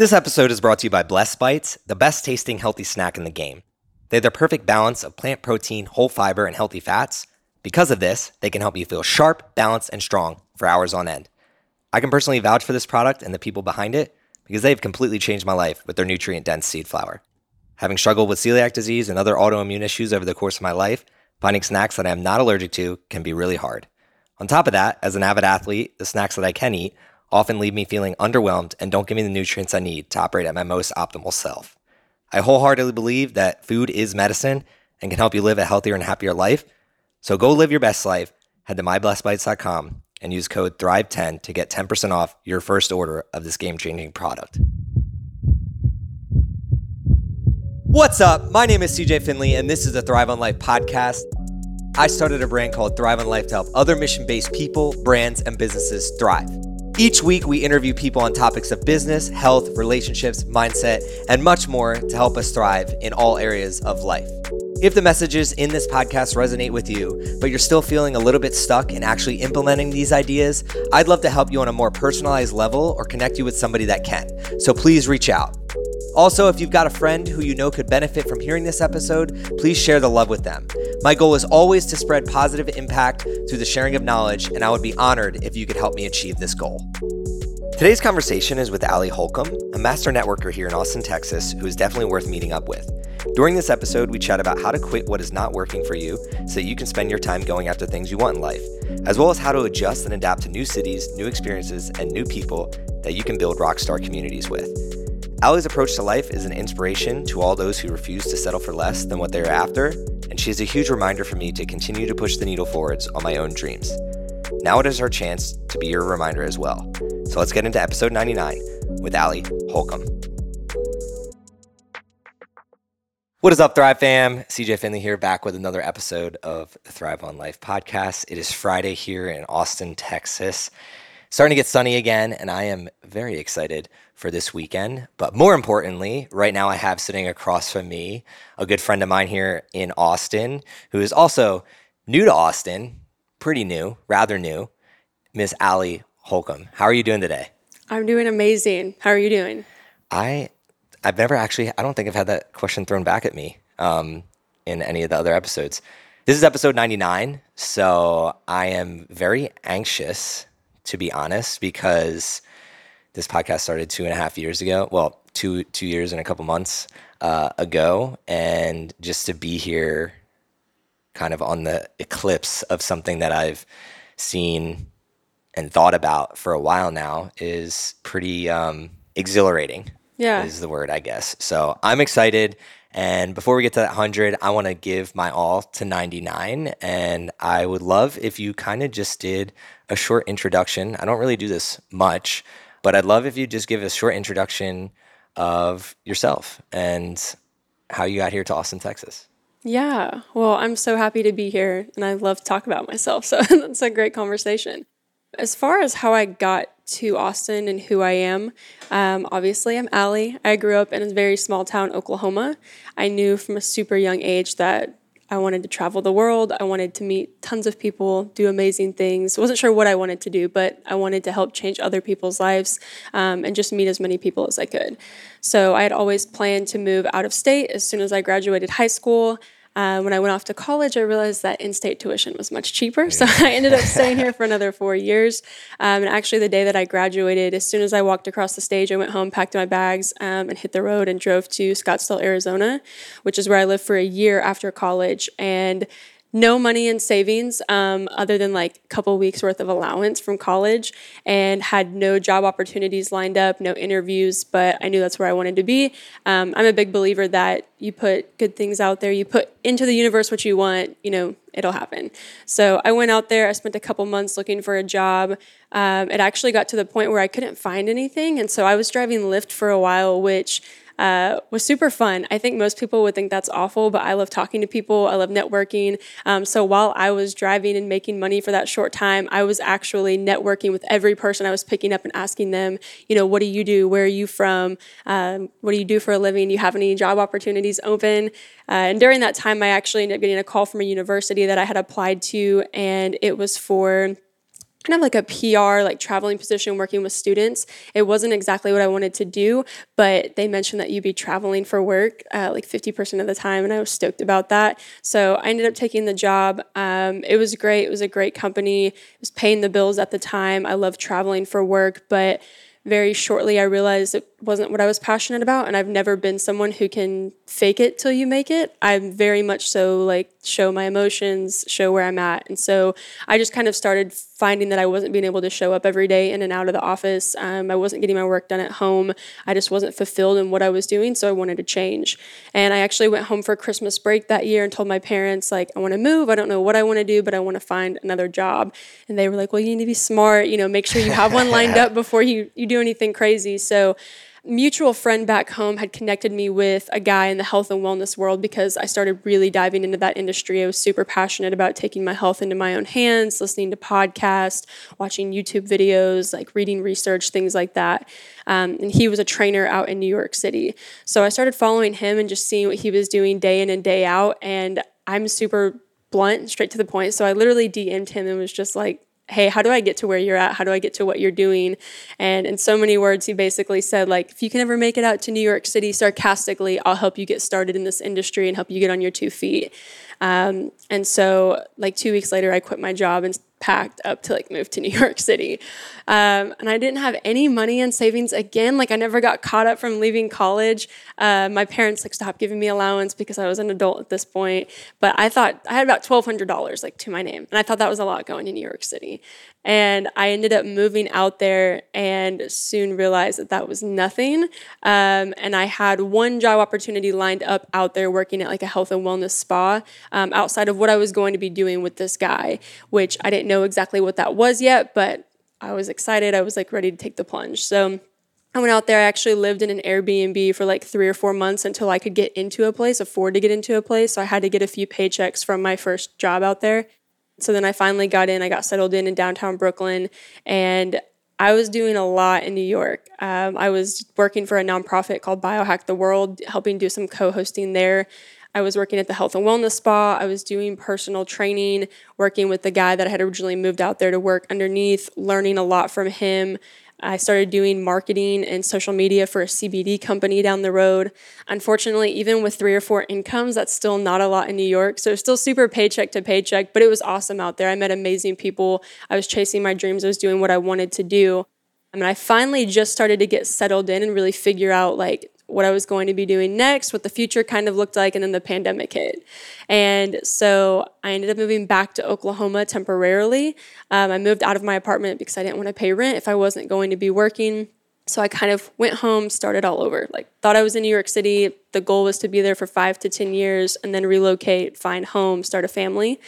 This episode is brought to you by Blessed Bites, the best tasting healthy snack in the game. They have the perfect balance of plant protein, whole fiber, and healthy fats. Because of this, they can help you feel sharp, balanced, and strong for hours on end. I can personally vouch for this product and the people behind it because they've completely changed my life with their nutrient dense seed flour. Having struggled with celiac disease and other autoimmune issues over the course of my life, finding snacks that I am not allergic to can be really hard. On top of that, as an avid athlete, the snacks that I can eat often leave me feeling underwhelmed and don't give me the nutrients I need to operate at my most optimal self. I wholeheartedly believe that food is medicine and can help you live a healthier and happier life. So go live your best life. Head to myblessedbites.com and use code THRIVE10 to get 10% off your first order of this game changing product. What's up? My name is CJ Finley, and this is the Thrive on Life podcast. I started a brand called Thrive on Life to help other mission based people, brands, and businesses thrive. Each week, we interview people on topics of business, health, relationships, mindset, and much more to help us thrive in all areas of life. If the messages in this podcast resonate with you, but you're still feeling a little bit stuck in actually implementing these ideas, I'd love to help you on a more personalized level or connect you with somebody that can. So please reach out. Also, if you've got a friend who you know could benefit from hearing this episode, please share the love with them. My goal is always to spread positive impact through the sharing of knowledge, and I would be honored if you could help me achieve this goal. Today's conversation is with Ali Holcomb, a master networker here in Austin, Texas, who is definitely worth meeting up with. During this episode, we chat about how to quit what is not working for you so that you can spend your time going after things you want in life, as well as how to adjust and adapt to new cities, new experiences, and new people that you can build rockstar communities with. Ali's approach to life is an inspiration to all those who refuse to settle for less than what they are after, and she is a huge reminder for me to continue to push the needle forwards on my own dreams. Now it is our chance to be your reminder as well. So let's get into episode 99 with Ali Holcomb. What is up, Thrive fam? CJ Finley here, back with another episode of the Thrive on Life podcast. It is Friday here in Austin, Texas. Starting to get sunny again, and I am very excited for this weekend. But more importantly, right now I have sitting across from me a good friend of mine here in Austin who is also new to Austin, pretty new, rather new, Miss Ali Holcomb. How are you doing today? I'm doing amazing. How are you doing? I I've never actually I don't think I've had that question thrown back at me um, in any of the other episodes. This is episode 99, so I am very anxious to be honest because this podcast started two and a half years ago. Well, two two years and a couple months uh, ago, and just to be here, kind of on the eclipse of something that I've seen and thought about for a while now is pretty um, exhilarating. Yeah, is the word I guess. So I'm excited. And before we get to that 100, I want to give my all to 99. And I would love if you kind of just did a short introduction. I don't really do this much, but I'd love if you just give a short introduction of yourself and how you got here to Austin, Texas. Yeah. Well, I'm so happy to be here and I love to talk about myself. So that's a great conversation. As far as how I got to Austin and who I am, um, obviously I'm Ali. I grew up in a very small town, Oklahoma. I knew from a super young age that I wanted to travel the world. I wanted to meet tons of people, do amazing things. Wasn't sure what I wanted to do, but I wanted to help change other people's lives um, and just meet as many people as I could. So I had always planned to move out of state as soon as I graduated high school. Uh, when I went off to college, I realized that in state tuition was much cheaper. So I ended up staying here for another four years. Um, and actually, the day that I graduated, as soon as I walked across the stage, I went home, packed my bags, um, and hit the road and drove to Scottsdale, Arizona, which is where I lived for a year after college. And no money in savings um, other than like a couple weeks worth of allowance from college and had no job opportunities lined up no interviews but i knew that's where i wanted to be. Um, i'm a big believer that you put good things out there you put into the universe what you want you know it'll happen. So i went out there i spent a couple months looking for a job. Um, it actually got to the point where i couldn't find anything and so i was driving lyft for a while which uh, was super fun. I think most people would think that's awful, but I love talking to people. I love networking. Um, so while I was driving and making money for that short time, I was actually networking with every person I was picking up and asking them, you know, what do you do? Where are you from? Um, what do you do for a living? Do you have any job opportunities open? Uh, and during that time, I actually ended up getting a call from a university that I had applied to, and it was for kind of like a PR, like traveling position working with students. It wasn't exactly what I wanted to do, but they mentioned that you'd be traveling for work uh, like 50% of the time, and I was stoked about that. So I ended up taking the job. Um, it was great. It was a great company. It was paying the bills at the time. I love traveling for work, but very shortly I realized it wasn't what I was passionate about and I've never been someone who can fake it till you make it. I'm very much so like show my emotions, show where I'm at. And so I just kind of started finding that I wasn't being able to show up every day in and out of the office. Um, I wasn't getting my work done at home. I just wasn't fulfilled in what I was doing, so I wanted to change. And I actually went home for Christmas break that year and told my parents like I want to move. I don't know what I want to do, but I want to find another job. And they were like, "Well, you need to be smart, you know, make sure you have one lined up before you you do anything crazy." So mutual friend back home had connected me with a guy in the health and wellness world because I started really diving into that industry. I was super passionate about taking my health into my own hands, listening to podcasts, watching YouTube videos, like reading research, things like that. Um, and he was a trainer out in New York City. So I started following him and just seeing what he was doing day in and day out. And I'm super blunt, straight to the point. So I literally DM'd him and was just like, hey how do i get to where you're at? How do i get to what you're doing? And in so many words he basically said like if you can ever make it out to new york city sarcastically i'll help you get started in this industry and help you get on your two feet. Um, and so like two weeks later i quit my job and packed up to like move to New York City. Um, and I didn't have any money in savings again. Like I never got caught up from leaving college. Uh, my parents like stopped giving me allowance because I was an adult at this point. But I thought I had about twelve hundred dollars like to my name, and I thought that was a lot going to New York City. And I ended up moving out there and soon realized that that was nothing. Um, and I had one job opportunity lined up out there working at like a health and wellness spa um, outside of what I was going to be doing with this guy, which I didn't know exactly what that was yet, but I was excited. I was like ready to take the plunge. So I went out there. I actually lived in an Airbnb for like three or four months until I could get into a place, afford to get into a place. So I had to get a few paychecks from my first job out there. So then I finally got in. I got settled in in downtown Brooklyn, and I was doing a lot in New York. Um, I was working for a nonprofit called Biohack the World, helping do some co hosting there. I was working at the health and wellness spa. I was doing personal training, working with the guy that I had originally moved out there to work underneath, learning a lot from him. I started doing marketing and social media for a CBD company down the road. Unfortunately, even with three or four incomes, that's still not a lot in New York. So still super paycheck to paycheck, but it was awesome out there. I met amazing people. I was chasing my dreams. I was doing what I wanted to do. I mean, I finally just started to get settled in and really figure out like what I was going to be doing next, what the future kind of looked like, and then the pandemic hit. And so I ended up moving back to Oklahoma temporarily. Um, I moved out of my apartment because I didn't want to pay rent if I wasn't going to be working. So I kind of went home, started all over. Like, thought I was in New York City. The goal was to be there for five to 10 years and then relocate, find home, start a family.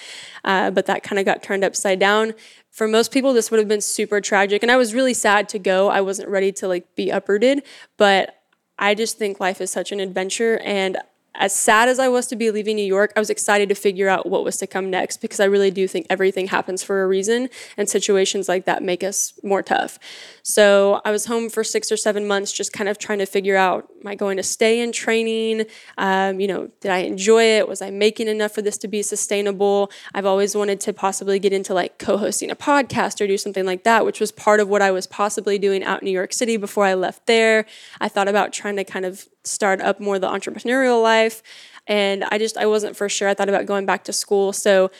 Uh, but that kind of got turned upside down. For most people, this would have been super tragic. And I was really sad to go. I wasn't ready to like be uprooted, but I just think life is such an adventure. And as sad as I was to be leaving New York, I was excited to figure out what was to come next because I really do think everything happens for a reason, and situations like that make us more tough. So I was home for six or seven months, just kind of trying to figure out: Am I going to stay in training? Um, you know, did I enjoy it? Was I making enough for this to be sustainable? I've always wanted to possibly get into like co-hosting a podcast or do something like that, which was part of what I was possibly doing out in New York City before I left there. I thought about trying to kind of start up more the entrepreneurial life. And I just, I wasn't for sure. I thought about going back to school. So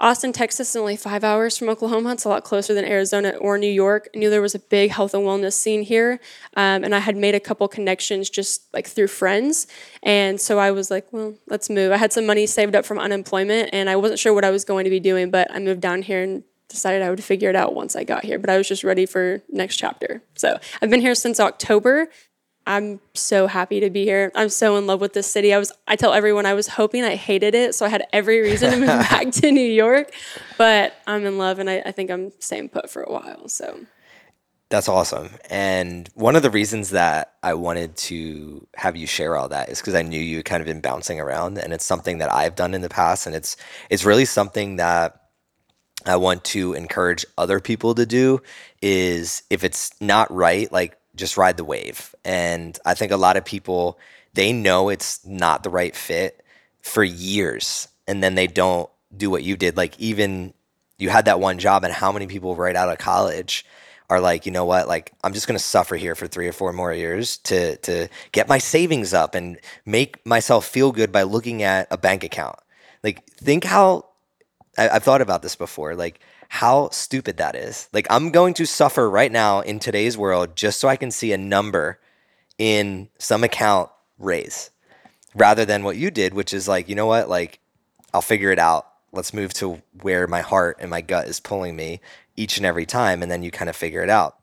Austin, Texas is only five hours from Oklahoma. It's a lot closer than Arizona or New York. I knew there was a big health and wellness scene here. Um, and I had made a couple connections just like through friends. And so I was like, well, let's move. I had some money saved up from unemployment and I wasn't sure what I was going to be doing, but I moved down here and decided I would figure it out once I got here. But I was just ready for next chapter. So I've been here since October. I'm so happy to be here. I'm so in love with this city. I was I tell everyone I was hoping I hated it, so I had every reason to move back to New York. But I'm in love and I, I think I'm staying put for a while. So that's awesome. And one of the reasons that I wanted to have you share all that is because I knew you kind of been bouncing around and it's something that I've done in the past and it's it's really something that I want to encourage other people to do is if it's not right, like just ride the wave. And I think a lot of people, they know it's not the right fit for years and then they don't do what you did. Like even you had that one job and how many people right out of college are like, you know what, like I'm just gonna suffer here for three or four more years to to get my savings up and make myself feel good by looking at a bank account. Like think how I, I've thought about this before. Like how stupid that is. Like I'm going to suffer right now in today's world just so I can see a number in some account raise rather than what you did, which is like, you know what, like I'll figure it out. Let's move to where my heart and my gut is pulling me each and every time and then you kind of figure it out.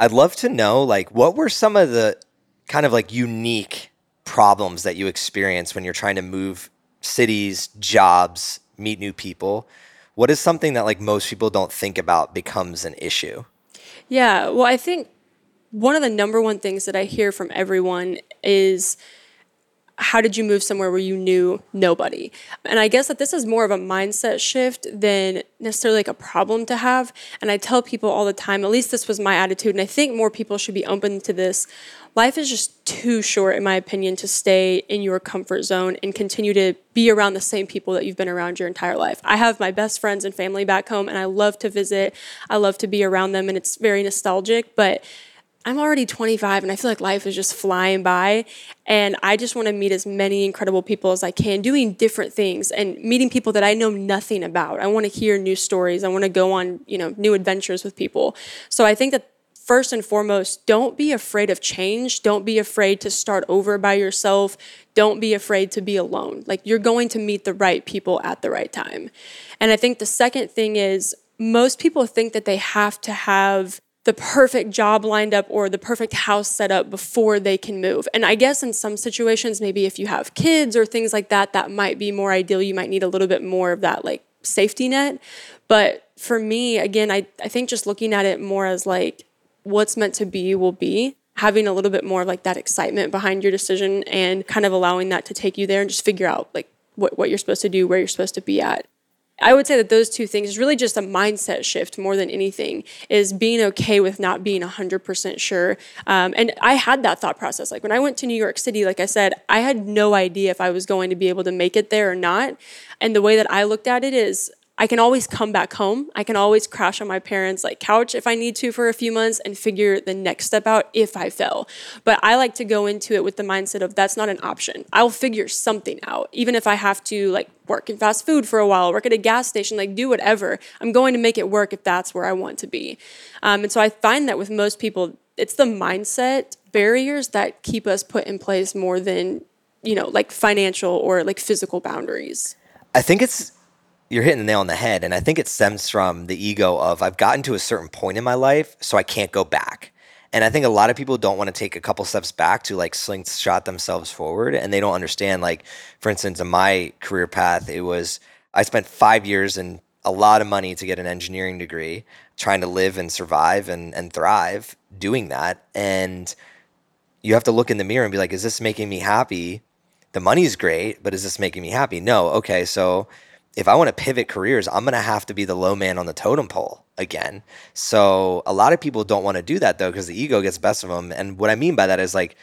I'd love to know like what were some of the kind of like unique problems that you experienced when you're trying to move cities, jobs, meet new people what is something that like most people don't think about becomes an issue? Yeah, well, I think one of the number one things that I hear from everyone is how did you move somewhere where you knew nobody? And I guess that this is more of a mindset shift than necessarily like a problem to have. And I tell people all the time, at least this was my attitude, and I think more people should be open to this. Life is just too short, in my opinion, to stay in your comfort zone and continue to be around the same people that you've been around your entire life. I have my best friends and family back home, and I love to visit. I love to be around them, and it's very nostalgic. But I'm already 25 and I feel like life is just flying by. And I just want to meet as many incredible people as I can, doing different things and meeting people that I know nothing about. I want to hear new stories. I want to go on, you know, new adventures with people. So I think that first and foremost, don't be afraid of change. Don't be afraid to start over by yourself. Don't be afraid to be alone. Like you're going to meet the right people at the right time. And I think the second thing is most people think that they have to have the perfect job lined up or the perfect house set up before they can move. And I guess in some situations, maybe if you have kids or things like that, that might be more ideal. You might need a little bit more of that like safety net. But for me, again, I, I think just looking at it more as like what's meant to be will be having a little bit more like that excitement behind your decision and kind of allowing that to take you there and just figure out like what, what you're supposed to do, where you're supposed to be at. I would say that those two things is really just a mindset shift more than anything, is being okay with not being 100% sure. Um, and I had that thought process. Like when I went to New York City, like I said, I had no idea if I was going to be able to make it there or not. And the way that I looked at it is, I can always come back home. I can always crash on my parents' like couch if I need to for a few months and figure the next step out if I fail. But I like to go into it with the mindset of that's not an option. I'll figure something out, even if I have to like work in fast food for a while, work at a gas station, like do whatever. I'm going to make it work if that's where I want to be. Um, and so I find that with most people, it's the mindset barriers that keep us put in place more than you know like financial or like physical boundaries. I think it's you're hitting the nail on the head. And I think it stems from the ego of I've gotten to a certain point in my life, so I can't go back. And I think a lot of people don't want to take a couple steps back to like slingshot themselves forward. And they don't understand, like, for instance, in my career path, it was I spent five years and a lot of money to get an engineering degree, trying to live and survive and, and thrive doing that. And you have to look in the mirror and be like, is this making me happy? The money's great, but is this making me happy? No. Okay. So if I want to pivot careers, I'm going to have to be the low man on the totem pole again. So a lot of people don't want to do that though because the ego gets best of them. And what I mean by that is like,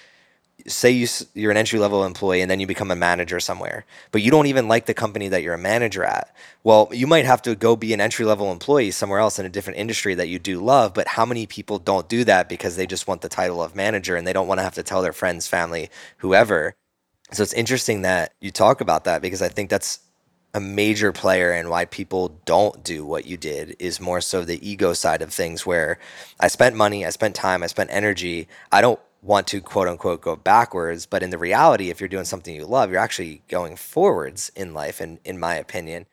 say you you're an entry level employee and then you become a manager somewhere, but you don't even like the company that you're a manager at. Well, you might have to go be an entry level employee somewhere else in a different industry that you do love. But how many people don't do that because they just want the title of manager and they don't want to have to tell their friends, family, whoever. So it's interesting that you talk about that because I think that's a major player and why people don't do what you did is more so the ego side of things where I spent money, I spent time, I spent energy. I don't want to quote unquote go backwards, but in the reality, if you're doing something you love, you're actually going forwards in life, in, in my opinion.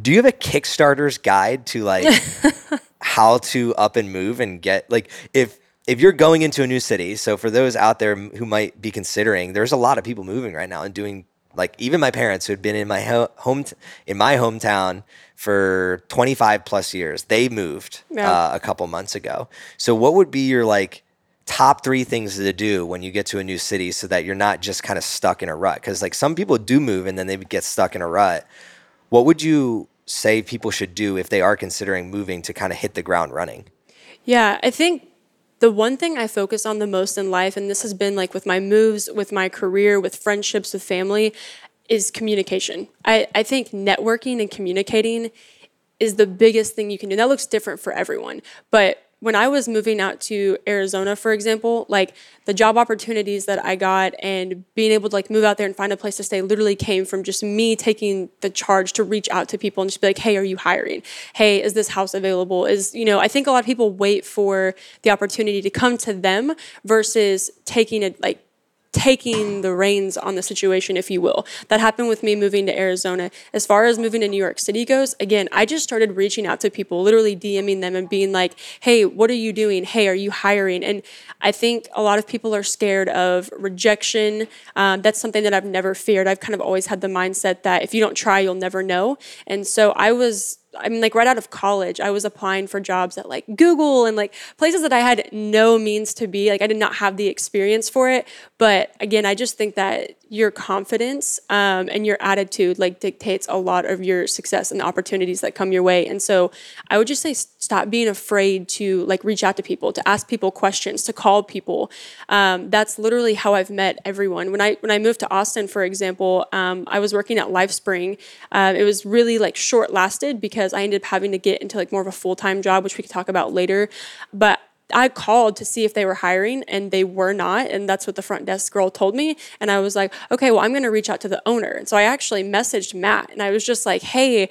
Do you have a Kickstarter's guide to like how to up and move and get like if if you're going into a new city, so for those out there who might be considering, there's a lot of people moving right now and doing like even my parents who had been in my ho- home t- in my hometown for 25 plus years they moved yeah. uh, a couple months ago. So what would be your like top three things to do when you get to a new city so that you're not just kind of stuck in a rut? Because like some people do move and then they get stuck in a rut. What would you say people should do if they are considering moving to kind of hit the ground running? Yeah i think the one thing I focus on the most in life, and this has been like with my moves, with my career, with friendships, with family, is communication. I, I think networking and communicating is the biggest thing you can do. That looks different for everyone. But when I was moving out to Arizona, for example, like the job opportunities that I got and being able to like move out there and find a place to stay literally came from just me taking the charge to reach out to people and just be like, hey, are you hiring? Hey, is this house available? Is, you know, I think a lot of people wait for the opportunity to come to them versus taking it like taking the reins on the situation, if you will. That happened with me moving to Arizona. As far as moving to New York City goes, again, I just started reaching out to people, literally DMing them and being like, hey, what are you doing? Hey, are you hiring? And I think a lot of people are scared of rejection. Um, that's something that I've never feared. I've kind of always had the mindset that if you don't try, you'll never know. And so I was I mean, like right out of college, I was applying for jobs at like Google and like places that I had no means to be. Like, I did not have the experience for it. But again, I just think that your confidence um, and your attitude like dictates a lot of your success and opportunities that come your way. And so I would just say stop being afraid to like reach out to people, to ask people questions, to call people. Um, that's literally how I've met everyone. When I when I moved to Austin, for example, um, I was working at LifeSpring. Uh, it was really like short lasted because I ended up having to get into like more of a full time job, which we could talk about later. But I called to see if they were hiring and they were not. And that's what the front desk girl told me. And I was like, okay, well, I'm going to reach out to the owner. And so I actually messaged Matt and I was just like, hey,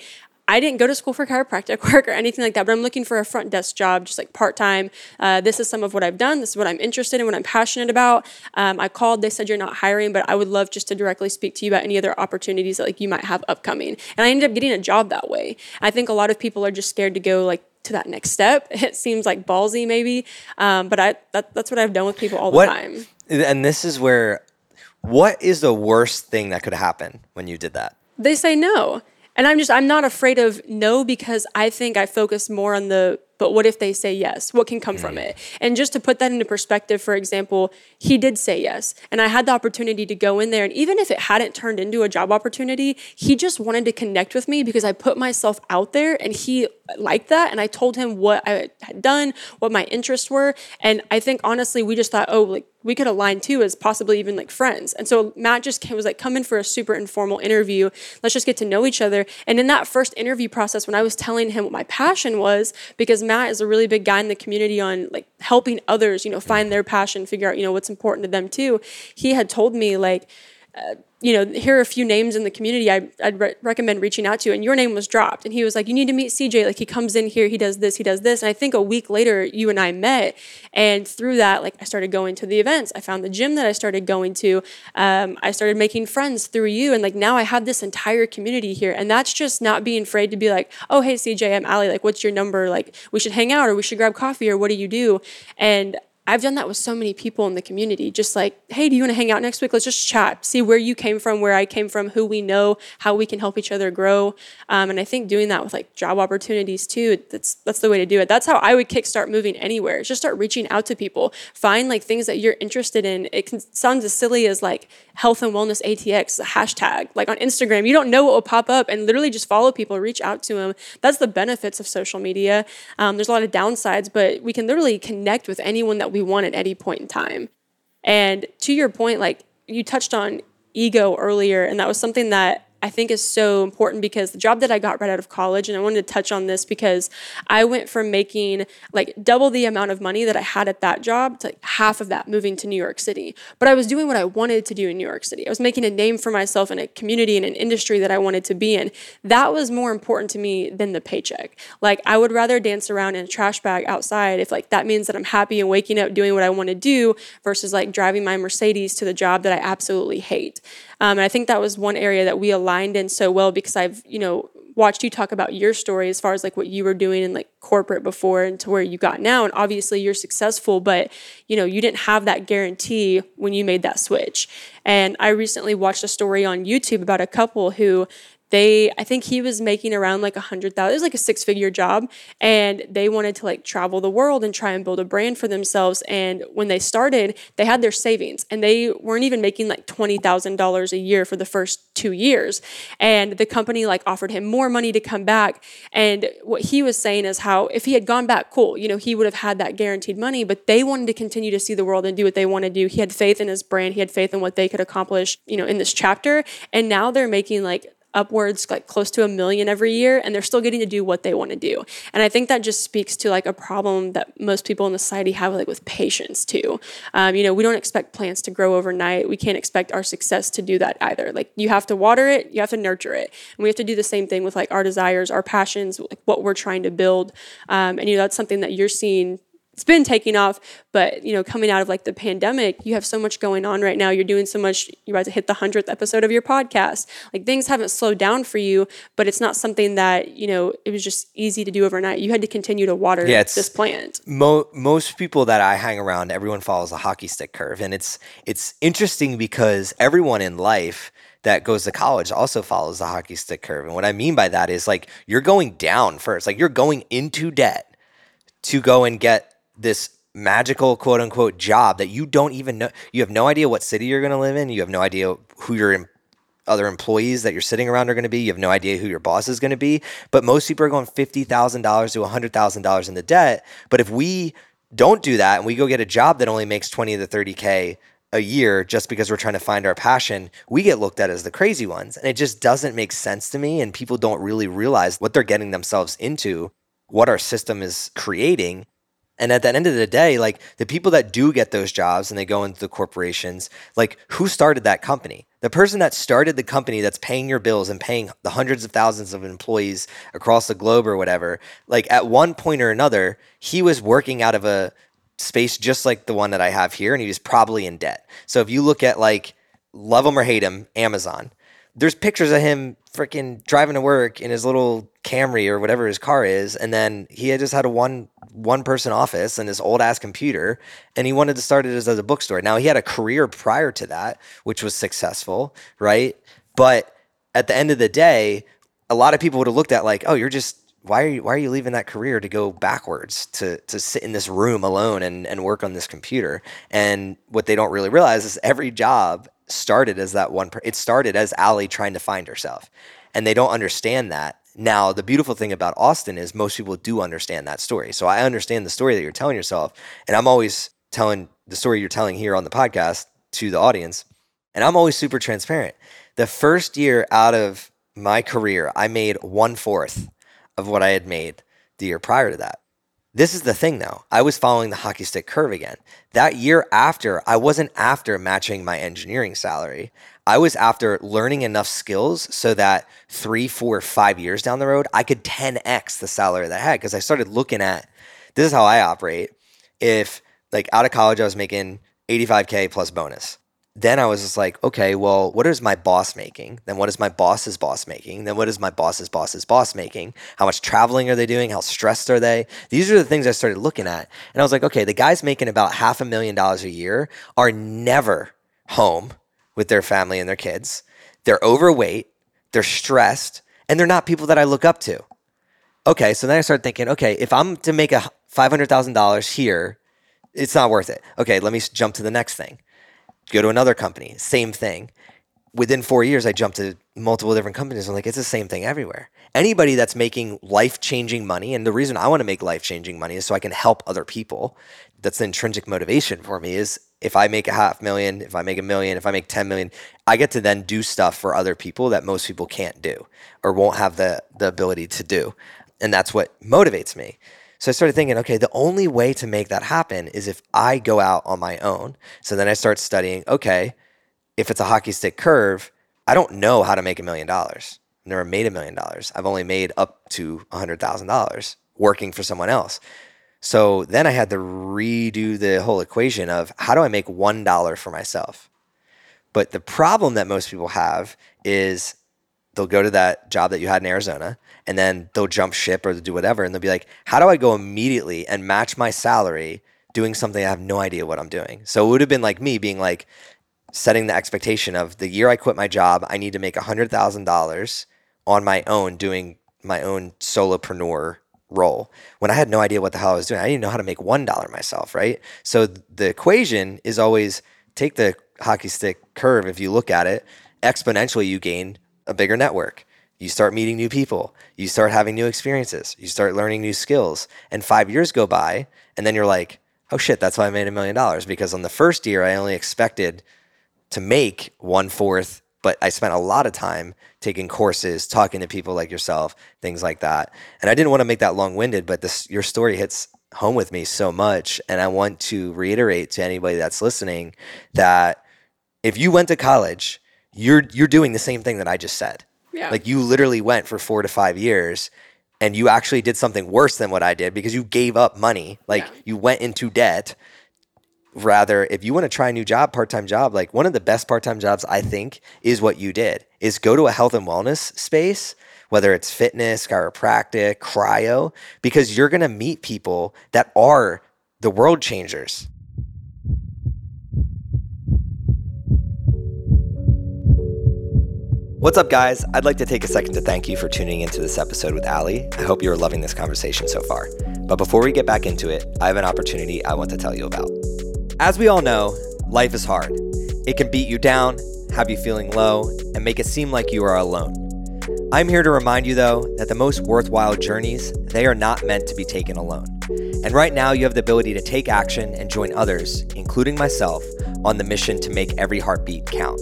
I didn't go to school for chiropractic work or anything like that, but I'm looking for a front desk job, just like part time. Uh, this is some of what I've done. This is what I'm interested in, what I'm passionate about. Um, I called. They said you're not hiring, but I would love just to directly speak to you about any other opportunities that like you might have upcoming. And I ended up getting a job that way. I think a lot of people are just scared to go like to that next step. It seems like ballsy maybe, um, but I that, that's what I've done with people all the time. And this is where, what is the worst thing that could happen when you did that? They say no. And I'm just, I'm not afraid of no because I think I focus more on the but what if they say yes? What can come from it? And just to put that into perspective, for example, he did say yes. And I had the opportunity to go in there. And even if it hadn't turned into a job opportunity, he just wanted to connect with me because I put myself out there and he liked that. And I told him what I had done, what my interests were. And I think honestly, we just thought, oh, like we could align too as possibly even like friends. And so Matt just came, was like, come in for a super informal interview. Let's just get to know each other. And in that first interview process, when I was telling him what my passion was, because Matt is a really big guy in the community on like helping others, you know, find their passion, figure out, you know, what's important to them too. He had told me like, you know, here are a few names in the community I, would re- recommend reaching out to. And your name was dropped. And he was like, you need to meet CJ. Like, he comes in here, he does this, he does this. And I think a week later, you and I met. And through that, like, I started going to the events. I found the gym that I started going to. Um, I started making friends through you. And like, now I have this entire community here. And that's just not being afraid to be like, oh, hey, CJ, I'm Allie. Like, what's your number? Like, we should hang out or we should grab coffee or what do you do? And I've done that with so many people in the community. Just like, hey, do you want to hang out next week? Let's just chat, see where you came from, where I came from, who we know, how we can help each other grow. Um, and I think doing that with like job opportunities too, that's that's the way to do it. That's how I would kickstart moving anywhere. Just start reaching out to people, find like things that you're interested in. It can sound as silly as like health and wellness ATX, hashtag. Like on Instagram, you don't know what will pop up, and literally just follow people, reach out to them. That's the benefits of social media. Um, there's a lot of downsides, but we can literally connect with anyone that we we want at any point in time. And to your point, like you touched on ego earlier, and that was something that I think is so important because the job that I got right out of college, and I wanted to touch on this because I went from making like double the amount of money that I had at that job to like half of that moving to New York City. But I was doing what I wanted to do in New York City. I was making a name for myself in a community and an industry that I wanted to be in. That was more important to me than the paycheck. Like I would rather dance around in a trash bag outside if like that means that I'm happy and waking up doing what I want to do versus like driving my Mercedes to the job that I absolutely hate. Um, and I think that was one area that we aligned in so well because I've, you know, watched you talk about your story as far as like what you were doing in like corporate before and to where you got now. And obviously you're successful, but you know, you didn't have that guarantee when you made that switch. And I recently watched a story on YouTube about a couple who they i think he was making around like a hundred thousand it was like a six figure job and they wanted to like travel the world and try and build a brand for themselves and when they started they had their savings and they weren't even making like $20000 a year for the first two years and the company like offered him more money to come back and what he was saying is how if he had gone back cool you know he would have had that guaranteed money but they wanted to continue to see the world and do what they want to do. He had faith in his brand he had faith in what they could accomplish you know in this chapter and now they're making like upwards like close to a million every year and they're still getting to do what they want to do. And i think that just speaks to like a problem that most people in society have like with patience too. Um, you know we don't expect plants to grow overnight. We can't expect our success to do that either. Like you have to water it you have to nurture it. And we have to do the same thing with like our desires our passions like what we're trying to build. Um, and you know that's something that you're seeing it's been taking off but you know coming out of like the pandemic you have so much going on right now. You're doing so much you're about to hit the 100th episode of your podcast. Like things haven't slowed down for you but it's not something that you know it was just easy to do overnight. You had to continue to water yeah, this plant. mo- most people that i hang around everyone follows a hockey stick curve and it's it's interesting because everyone in life that goes to college also follows the hockey stick curve and what i mean by that is like you're going down first. Like you're going into debt to go and get this magical quote unquote job that you don't even know. You have no idea what city you're going to live in. You have no idea who your other employees that you're sitting around are going to be. You have no idea who your boss is going to be. But most people are going $50,000 to $100,000 in the debt. But if we don't do that and we go get a job that only makes 20 to 30K a year just because we're trying to find our passion, we get looked at as the crazy ones. And it just doesn't make sense to me. And people don't really realize what they're getting themselves into, what our system is creating. And at the end of the day, like the people that do get those jobs and they go into the corporations, like who started that company? The person that started the company that's paying your bills and paying the hundreds of thousands of employees across the globe or whatever, like at one point or another, he was working out of a space just like the one that I have here and he was probably in debt. So if you look at like love him or hate him, Amazon, there's pictures of him freaking driving to work in his little Camry or whatever his car is, and then he had just had a one one person office and this old ass computer, and he wanted to start it as, as a bookstore. Now he had a career prior to that, which was successful, right? But at the end of the day, a lot of people would have looked at like, oh, you're just why are you why are you leaving that career to go backwards to to sit in this room alone and and work on this computer? And what they don't really realize is every job started as that one. Per- it started as Allie trying to find herself, and they don't understand that. Now, the beautiful thing about Austin is most people do understand that story. So I understand the story that you're telling yourself, and I'm always telling the story you're telling here on the podcast to the audience, and I'm always super transparent. The first year out of my career, I made one fourth of what I had made the year prior to that. This is the thing though. I was following the hockey stick curve again. That year after, I wasn't after matching my engineering salary. I was after learning enough skills so that three, four, five years down the road, I could 10x the salary that I had. Because I started looking at this is how I operate. If like out of college, I was making 85K plus bonus then I was just like, okay, well, what is my boss making? Then what is my boss's boss making? Then what is my boss's boss's boss making? How much traveling are they doing? How stressed are they? These are the things I started looking at. And I was like, okay, the guys making about half a million dollars a year are never home with their family and their kids. They're overweight, they're stressed, and they're not people that I look up to. Okay, so then I started thinking, okay, if I'm to make a $500,000 here, it's not worth it. Okay, let me jump to the next thing go to another company, same thing. Within four years, I jumped to multiple different companies. I'm like, it's the same thing everywhere. Anybody that's making life changing money, and the reason I want to make life changing money is so I can help other people. That's the intrinsic motivation for me is if I make a half million, if I make a million, if I make 10 million, I get to then do stuff for other people that most people can't do or won't have the, the ability to do. And that's what motivates me. So I started thinking, okay, the only way to make that happen is if I go out on my own. So then I start studying, okay, if it's a hockey stick curve, I don't know how to make a million dollars. I've never made a million dollars. I've only made up to $100,000 working for someone else. So then I had to redo the whole equation of how do I make $1 for myself? But the problem that most people have is they'll go to that job that you had in Arizona and then they'll jump ship or do whatever and they'll be like, how do I go immediately and match my salary doing something I have no idea what I'm doing? So it would have been like me being like setting the expectation of the year I quit my job, I need to make $100,000 on my own doing my own solopreneur role when I had no idea what the hell I was doing. I didn't know how to make $1 myself, right? So the equation is always take the hockey stick curve if you look at it, exponentially you gain a bigger network. You start meeting new people. You start having new experiences. You start learning new skills. And five years go by, and then you're like, oh shit, that's why I made a million dollars. Because on the first year, I only expected to make one fourth but I spent a lot of time taking courses, talking to people like yourself, things like that. And I didn't want to make that long winded, but this your story hits home with me so much. And I want to reiterate to anybody that's listening that if you went to college, you're you're doing the same thing that I just said. Yeah. Like you literally went for four to five years and you actually did something worse than what I did because you gave up money. Like Yeah. you went into debt. Rather, if you want to try a new job, part-time job, like one of the best part-time jobs I think is what you did is go to a health and wellness space, whether it's fitness, chiropractic, cryo, because you're going to meet people that are the world changers. What's up, guys? I'd like to take a second to thank you for tuning into this episode with Ali. I hope you're loving this conversation so far. But before we get back into it, I have an opportunity I want to tell you about. As we all know, life is hard. It can beat you down, have you feeling low, and make it seem like you are alone. I'm here to remind you though that the most worthwhile journeys, they are not meant to be taken alone. And right now you have the ability to take action and join others, including myself, on the mission to make every heartbeat count.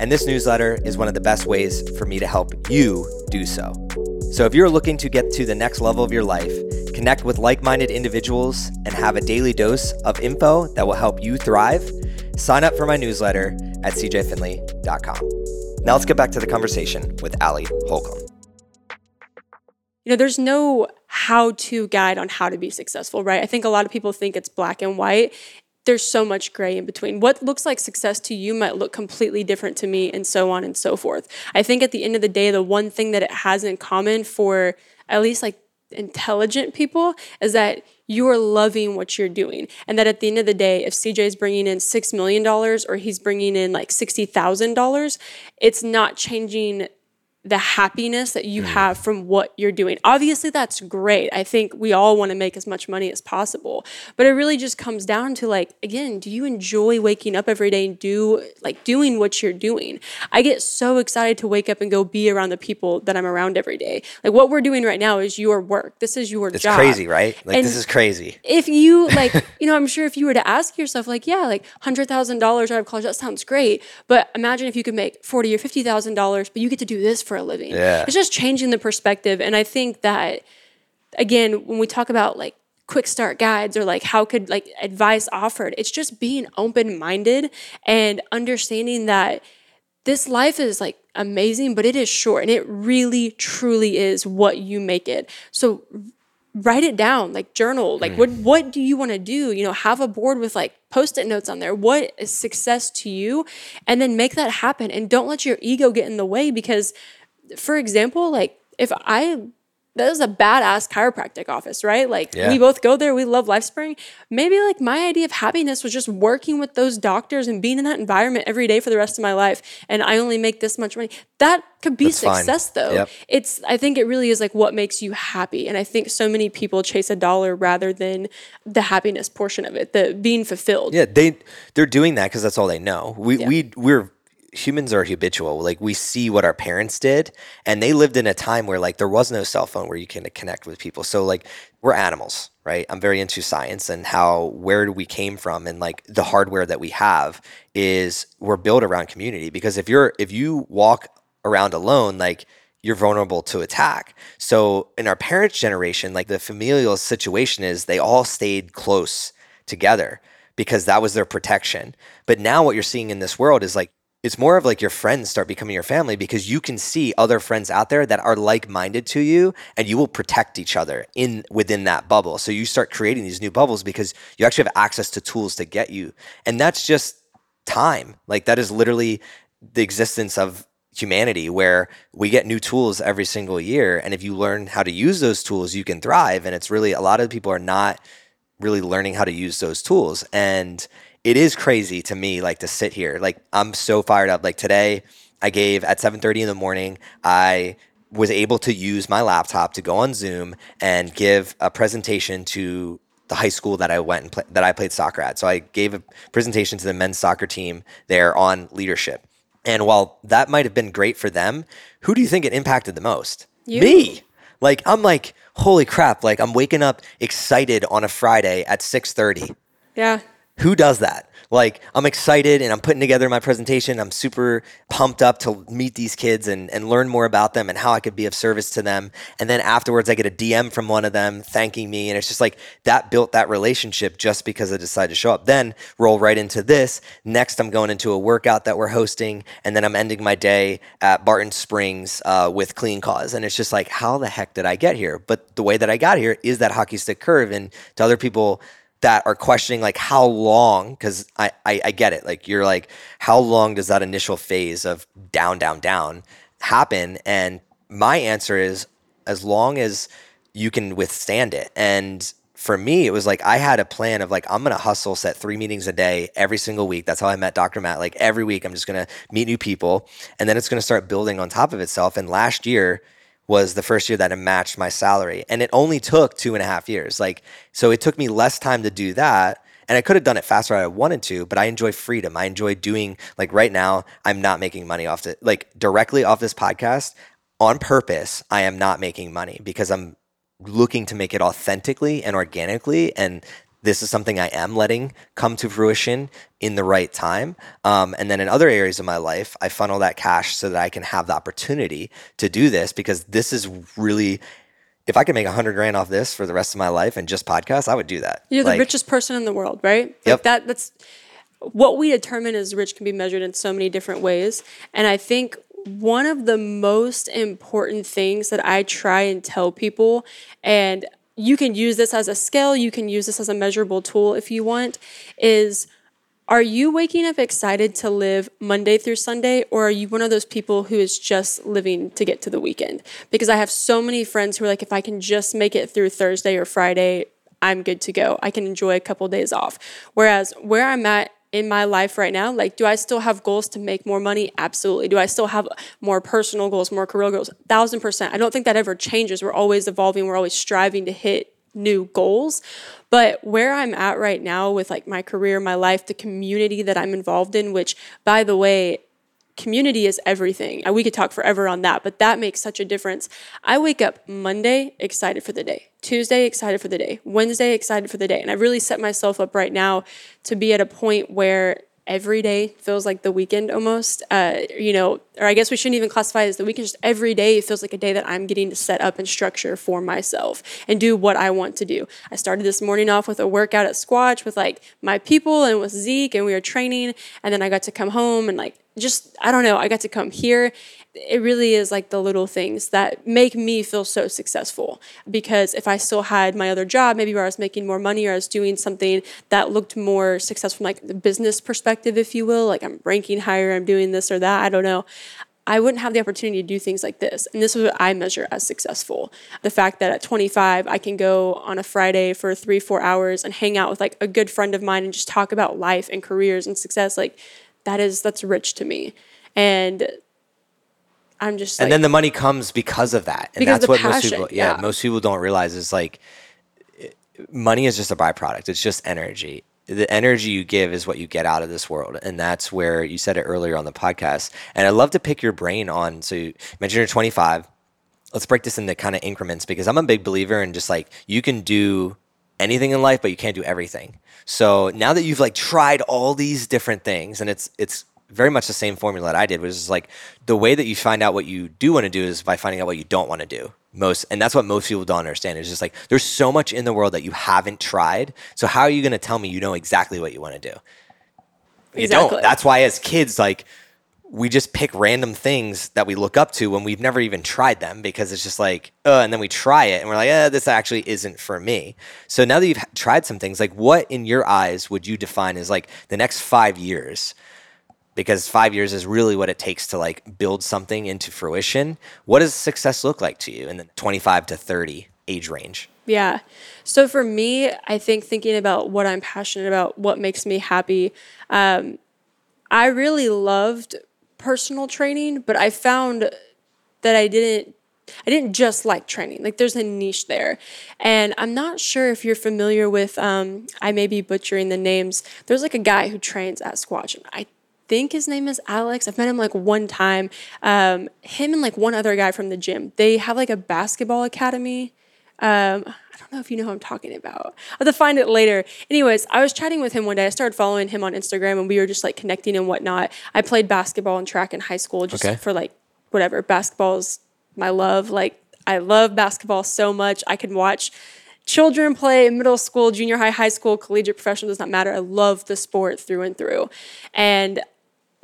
And this newsletter is one of the best ways for me to help you do so. So if you're looking to get to the next level of your life, connect with like minded individuals, and have a daily dose of info that will help you thrive, sign up for my newsletter at cjfinley.com. Now let's get back to the conversation with Ali Holcomb. you know, there's no how to guide on how to be successful, right? I think a lot of people think it's black and white. There's so much gray in between. What looks like success to you might look completely different to me, and so on and so forth. I think at the end of the day, the one thing that it has in common for at least like intelligent people is that you are loving what you're doing. And that at the end of the day, if CJ is bringing in $6 million or he's bringing in like $60,000, it's not changing the happiness that you mm. have from what you're doing. Obviously, that's great. I think we all want to make as much money as possible. But it really just comes down to like, again, do you enjoy waking up every day and do like doing what you're doing? I get so excited to wake up and go be around the people that I'm around every day. Like what we're doing right now is your work. This is your It's job. crazy, right? Like, And- this is crazy. if you like, you know, I'm sure if you were to ask yourself, like, yeah, like hundred thousand dollars out of college, that sounds great. But imagine if you could make forty or fifty thousand dollars, but you get to do this for a living. Yeah. It's just changing the perspective. And I think that again, when we talk about like quick start guides or like how could like advice offered, it's just being open minded and understanding that this life is like amazing, but it is short and it really truly is what you make it. So write it down, like journal, like mm. what what do you want to do? You know, have a board with like post-it notes on there. What is success to you? And then make that happen and don't let your ego get in the way because for example, like if I that is a badass chiropractic office, right? Like Yeah. we both go there, we love LifeSpring. Maybe like my idea of happiness was just working with those doctors and being in that environment every day for the rest of my life. And I only make this much money. That could be That's fine. success though. Yep. It's I think it really is like what makes you happy. And I think so many people chase a dollar rather than the happiness portion of it, the being fulfilled. Yeah, they they're doing that because that's all they know. We we we're humans are habitual. Like we see what our parents did, and they lived in a time where like there was no cell phone where you can connect with people. So like we're animals, right? I'm very into science and how where we came from, and like the hardware that we have is we're built around community. Because if you're if you walk around alone, like you're vulnerable to attack. So in our parents' generation, like the familial situation is they all stayed close together because that was their protection. But now what you're seeing in this world is like it's more of like your friends start becoming your family because you can see other friends out there that are like-minded to you and you will protect each other in within that bubble. So you start creating these new bubbles because you actually have access to tools to get you. And that's just time. Like that is literally the existence of humanity where we get new tools every single year and if you learn how to use those tools you can thrive and it's really a lot of people are not really learning how to use those tools and it is crazy to me like to sit here like i'm so fired up like today I gave at 7:30 in the morning. I was able to use my laptop to go on Zoom and give a presentation to the high school that I went and play, that I played soccer at. So I gave a presentation to the men's soccer team there on leadership. And while that might have been great for them, who do you think it impacted the most? You. Me. Like I'm like, holy crap, like I'm waking up excited on a Friday at 6:30. Yeah. Who does that? Like I'm excited and I'm putting together my presentation. I'm super pumped up to meet these kids and, and learn more about them and how I could be of service to them. And then afterwards I get a DM from one of them thanking me. And it's just like that built that relationship just because I decided to show up. Then roll right into this. Next I'm going into a workout that we're hosting. And then I'm ending my day at Barton Springs uh, with Clean Cause. And it's just like, how the heck did I get here? But the way that I got here is that hockey stick curve. And to other people, that are questioning like how long because I, I, I get it. Like you're like how long does that initial phase of down down down happen? And my answer is as long as you can withstand it. And for me it was like i had a plan of like i'm gonna hustle set three meetings a day every single week. That's how i met dr matt. Like every week i'm just gonna meet new people and then it's gonna start building on top of itself. And last year was the first year that it matched my salary. And it only took two and a half years. Like, so it took me less time to do that. And I could have done it faster if I wanted to, but I enjoy freedom. I enjoy doing, like, right now, I'm not making money off it, like, directly off this podcast on purpose. I am not making money because I'm looking to make it authentically and organically. And this is something I am letting come to fruition in the right time. Um, and then in other areas of my life, I funnel that cash so that I can have the opportunity to do this because this is really. If I could make a hundred grand off this for the rest of my life and just podcasts, I would do that. You're Like, the richest person in the world, right? Like Yep. that that's what we determine as rich can be measured in so many different ways. And I think one of the most important things that I try and tell people, and you can use this as a scale, you can use this as a measurable tool if you want, is are you waking up excited to live Monday through Sunday, or are you one of those people who is just living to get to the weekend? Because I have so many friends who are like, if I can just make it through Thursday or Friday, I'm good to go. I can enjoy a couple days off. Whereas where I'm at in my life right now, like, do I still have goals to make more money? Absolutely. Do I still have more personal goals, more career goals? Thousand percent. I don't think that ever changes. We're always evolving, we're always striving to hit new goals. But where I'm at right now with like my career, my life, the community that I'm involved in, which by the way, community is everything. We could talk forever on that, but that makes such a difference. I wake up Monday excited for the day, Tuesday excited for the day, Wednesday excited for the day. And I really set myself up right now to be at a point where every day feels like the weekend almost. Uh, you know, or I guess we shouldn't even classify it as the weekend. Just every day feels like a day that I'm getting to set up and structure for myself and do what I want to do. I started this morning off with a workout at Squatch with like my people and with Zeke, and we were training. And then I got to come home and like just I don't know. I got to come here. It really is like the little things that make me feel so successful. Because if I still had my other job, maybe where I was making more money or I was doing something that looked more successful from like the business perspective, if you will, like I'm ranking higher, I'm doing this or that, I don't know. I wouldn't have the opportunity to do things like this. And this is what I measure as successful. The fact that at 25, I can go on a Friday for three, four hours and hang out with like a good friend of mine and just talk about life and careers and success. Like that is, that's rich to me. And I'm just and like, then the money comes because of that. And that's what most people yeah, yeah. most people don't realize is like money is just a byproduct. It's just energy. The energy you give is what you get out of this world. And that's where you said it earlier on the podcast. And i'd love to pick your brain on so you mentioned you're 25 let's break this into kind of increments because i'm a big believer in just like you can do anything in life but you can't do everything so now that you've like tried all these different things and it's it's very much the same formula that I did, which is like the way that you find out what you do want to do is by finding out what you don't want to do. Most, and that's what most people don't understand. It's just like there's so much in the world that you haven't tried. So how are you going to tell me you know exactly what you want to do? You don't. That's why as kids, like we just pick random things that we look up to when we've never even tried them because it's just like, uh, and then we try it and we're like, eh, this actually isn't for me. So now that you've tried some things, like what in your eyes would you define as like the next five years? Because five years is really what it takes to like build something into fruition. What does success look like to you in the 25 to 30 age range? Yeah. So for me, I think thinking about what I'm passionate about, what makes me happy, um, I really loved personal training, but I found that I didn't I didn't just like training. Like there's a niche there. And I'm not sure if you're familiar with um, I may be butchering the names. There's like a guy who trains at Squatch and I think his name is Alex. I've met him like one time. Um, him and like one other guy from the gym. They have like a basketball academy. Um, I don't know if you know who I'm talking about. I'll have to find it later. Anyways, I was chatting with him one day. I started following him on Instagram and we were just like connecting and whatnot. I played basketball and track in high school just Okay. for like whatever. Basketball is my love. Like I love basketball so much. I can watch children play in middle school, junior high, high school, collegiate, professional, does not matter. I love the sport through and through. And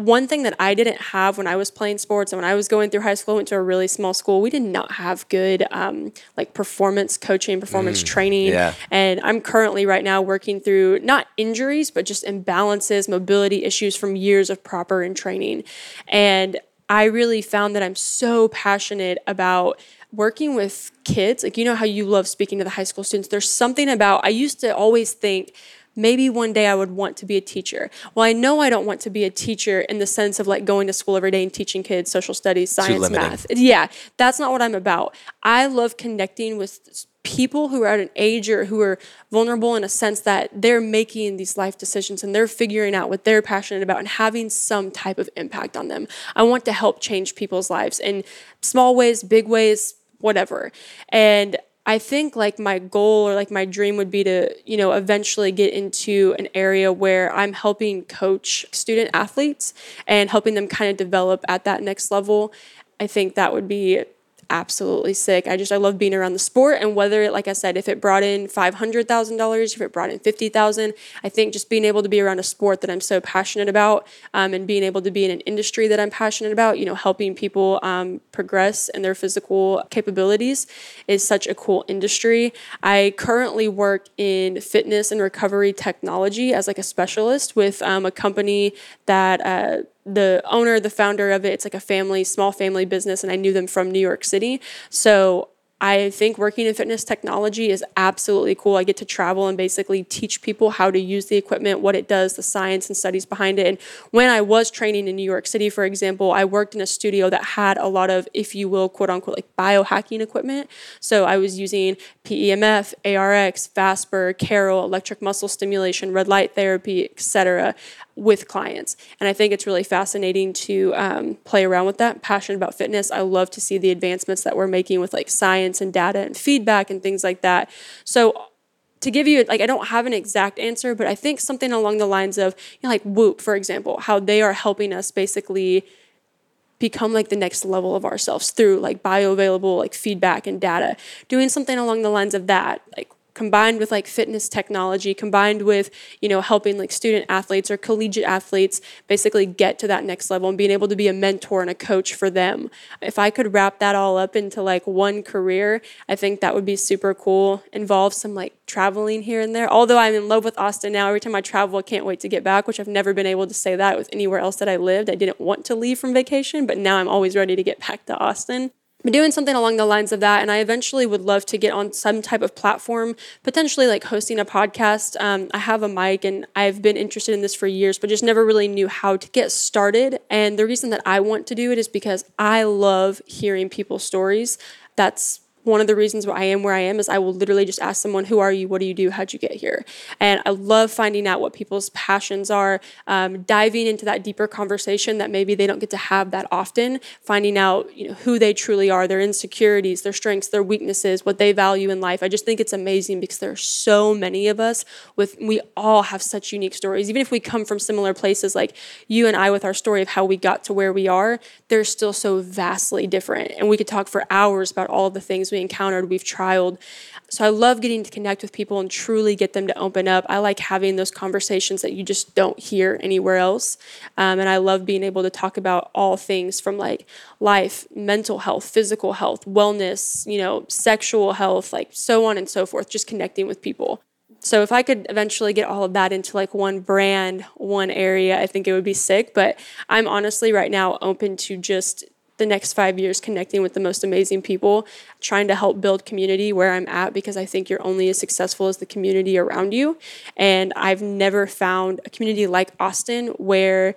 one thing that I didn't have when I was playing sports and when I was going through high school, I went to a really small school. We did not have good um, like performance coaching, performance training. yeah. And I'm currently right now working through not injuries, but just imbalances, mobility issues from years of proper in training. And I really found that I'm so passionate about working with kids. Like, you know how you love speaking to the high school students. There's something about, I used to always think, maybe one day I would want to be a teacher. Well, I know I don't want to be a teacher in the sense of like going to school every day and teaching kids social studies, science, math. Yeah, that's not what I'm about. I love connecting with people who are at an age or who are vulnerable in a sense that they're making these life decisions and they're figuring out what they're passionate about and having some type of impact on them. I want to help change people's lives in small ways, big ways, whatever. And I think like my goal or like my dream would be to, you know, eventually get into an area where I'm helping coach student athletes and helping them kind of develop at that next level. I think that would be absolutely sick. I just I love being around the sport and whether like I said if it brought in $500,000, if it brought in 50,000, I think just being able to be around a sport that I'm so passionate about um, and being able to be in an industry that I'm passionate about, you know, helping people um, progress in their physical capabilities is such a cool industry. I currently work in fitness and recovery technology as like a specialist with um, a company that uh, the owner, the founder of it, it's like a family, small family business, and I knew them from New York City. So I think working in fitness technology is absolutely cool. I get to travel and basically teach people how to use the equipment, what it does, the science and studies behind it. And when I was training in New York City, for example, I worked in a studio that had a lot of, if you will, quote unquote, like biohacking equipment. So I was using PEMF, ARX, Vasper, Carol, electric muscle stimulation, red light therapy, etc with clients. And I think it's really fascinating to um, play around with that. Passionate about fitness. I love to see the advancements that we're making with like science and data and feedback and things like that. So to give you like I don't have an exact answer, but I think something along the lines of you know, like Whoop, for example, how they are helping us basically become like the next level of ourselves through like bioavailable like feedback and data. Doing something along the lines of that, like combined with like fitness technology combined with you know helping like student athletes or collegiate athletes basically get to that next level and being able to be a mentor and a coach for them. If i could wrap that all up into like one career i think that would be super cool. Involve some like traveling here and there. Although i'm in love with austin now every time i travel i can't wait to get back which i've never been able to say that with anywhere else that i lived. I didn't want to leave from vacation but now i'm always ready to get back to austin been doing something along the lines of that and i eventually would love to get on some type of platform potentially like hosting a podcast. Um, i have a mic and i've been interested in this for years but just never really knew how to get started and the reason that i want to do it is because i love hearing people's stories. That's one of the reasons why I am where I am is I will literally just ask someone, Who are you? What do you do? How'd you get here? And I love finding out what people's passions are, um, diving into that deeper conversation that maybe they don't get to have that often, finding out you know, who they truly are, their insecurities, their strengths, their weaknesses, what they value in life. I just think it's amazing because there are so many of us with, we all have such unique stories. Even if we come from similar places, like you and I with our story of how we got to where we are, they're still so vastly different. And we could talk for hours about all the things we encountered, we've trialed. So I love getting to connect with people and truly get them to open up. I like having those conversations that you just don't hear anywhere else. Um, and I love being able to talk about all things from like life, mental health, physical health, wellness, you know, sexual health, like so on and so forth, just connecting with people. So if I could eventually get all of that into like one brand, one area, I think it would be sick. But I'm honestly right now open to just the next five years connecting with the most amazing people, trying to help build community where I'm at because I think you're only as successful as the community around you. And I've never found a community like Austin where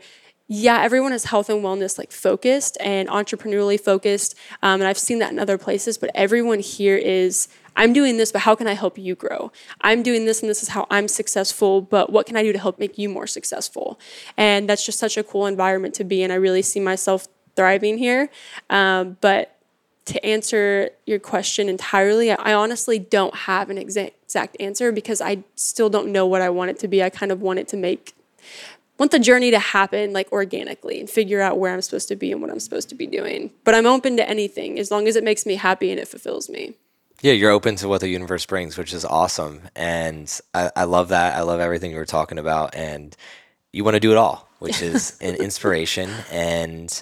yeah, everyone is health and wellness like focused and entrepreneurially focused. Um, and I've seen that in other places, but everyone here is I'm doing this, but how can I help you grow? I'm doing this, and this is how I'm successful, but what can I do to help make you more successful? And that's just such a cool environment to be in. I really see myself thriving here. Um, but to answer your question entirely, I honestly don't have an exact answer because I still don't know what I want it to be. I kind of want it to make want the journey to happen like organically and figure out where I'm supposed to be and what I'm supposed to be doing. But I'm open to anything as long as it makes me happy and it fulfills me. Yeah, you're open to what the universe brings, which is awesome. And I, I love that. I love everything you were talking about. And you want to do it all, which is an inspiration. And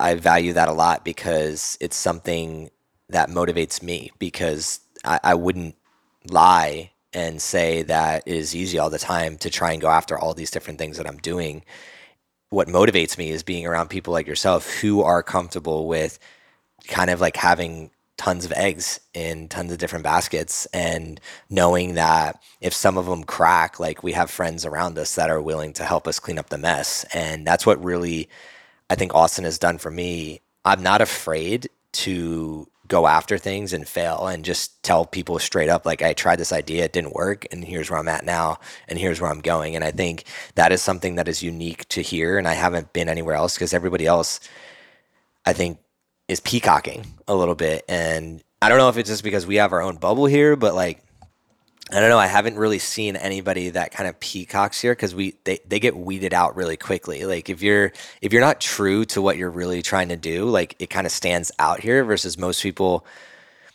I value that a lot because it's something that motivates me because I, I wouldn't lie and say that it is easy all the time to try and go after all these different things that I'm doing. What motivates me is being around people like yourself who are comfortable with kind of like having tons of eggs in tons of different baskets and knowing that if some of them crack like we have friends around us that are willing to help us clean up the mess and that's what really i think austin has done for me i'm not afraid to go after things and fail and just tell people straight up like I tried this idea it didn't work and here's where I'm at now and here's where I'm going. And I think that is something that is unique to here and I haven't been anywhere else because everybody else I think is peacocking a little bit. And I don't know if it's just because we have our own bubble here but like I don't know. I haven't really seen anybody that kind of peacocks here because we they, they get weeded out really quickly. Like if you're if you're not true to what you're really trying to do, like it kind of stands out here versus most people.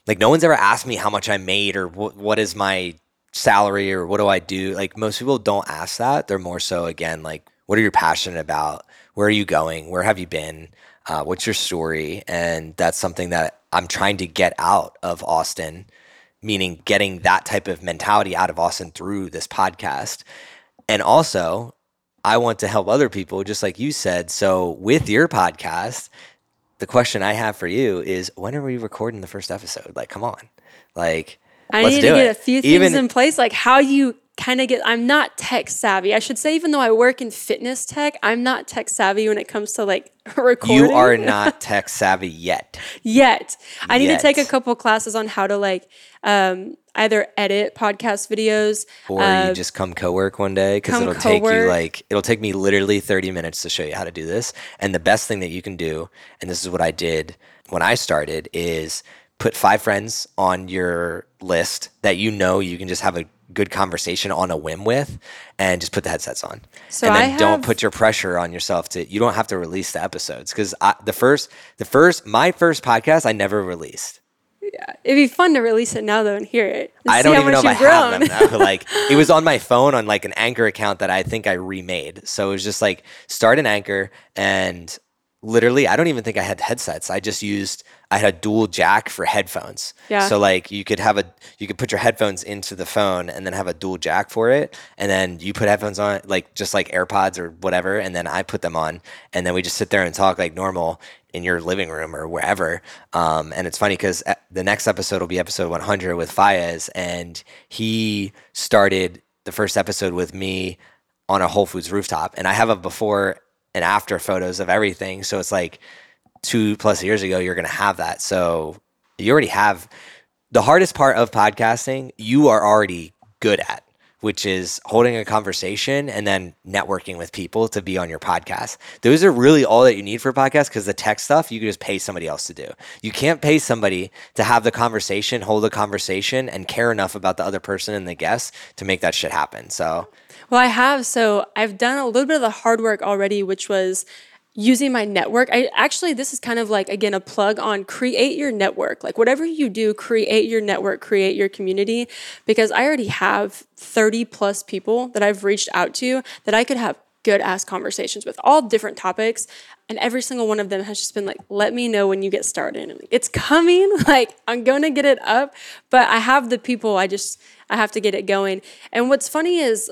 Like no one's ever asked me how much I made or what what is my salary or what do I do. Like most people don't ask that. They're more so again like what are you passionate about? Where are you going? Where have you been? Uh, what's your story? And that's something that I'm trying to get out of Austin meaning getting that type of mentality out of Austin through this podcast. And also, I want to help other people, just like you said. So, with your podcast, the question I have for you is when are we recording the first episode? Like, come on. Like, I need to get it. a few things Even, in place, like how you kind of get I'm not tech savvy. I should say even though I work in fitness tech, I'm not tech savvy when it comes to like recording. You are not tech savvy yet. yet. I need to take a couple classes on how to like um, either edit podcast videos or uh, you just come co-work one day because it'll co-work. take you like it'll take me literally 30 minutes to show you how to do this. And the best thing that you can do, and this is what I did when I started, is put five friends on your list that you know you can just have a good conversation on a whim with and just put the headsets on. So and then have, don't put your pressure on yourself to you don't have to release the episodes cuz the first the first my first podcast I never released. Yeah, it'd be fun to release it now though and hear it. And I don't even know if I grown. have them now. like it was on my phone on like an Anchor account that I think I remade. So it was just like start an Anchor and literally I don't even think I had headsets. I just used I had a dual jack for headphones. Yeah. So like you could have a you could put your headphones into the phone and then have a dual jack for it, and then you put headphones on like just like AirPods or whatever, and then I put them on, and then we just sit there and talk like normal in your living room or wherever. Um, and it's funny because the next episode will be episode 100 with Fayez, and he started the first episode with me on a Whole Foods rooftop, and I have a before and after photos of everything. So it's like two plus years ago, you're going to have that. So you already have the hardest part of podcasting, you are already good at, which is holding a conversation and then networking with people to be on your podcast. Those are really all that you need for a podcast because the tech stuff you can just pay somebody else to do. You can't pay somebody to have the conversation, hold the conversation, and care enough about the other person and the guest to make that shit happen. So, well, I have. So I've done a little bit of the hard work already, which was using my network. I actually, this is kind of like, again, a plug on create your network. Like, whatever you do, create your network, create your community, because I already have 30 plus people that I've reached out to that I could have good ass conversations with all different topics. And every single one of them has just been like, let me know when you get started. Like, it's coming. Like, I'm to get it up. But I have the people, I just, I have to get it going. And what's funny is,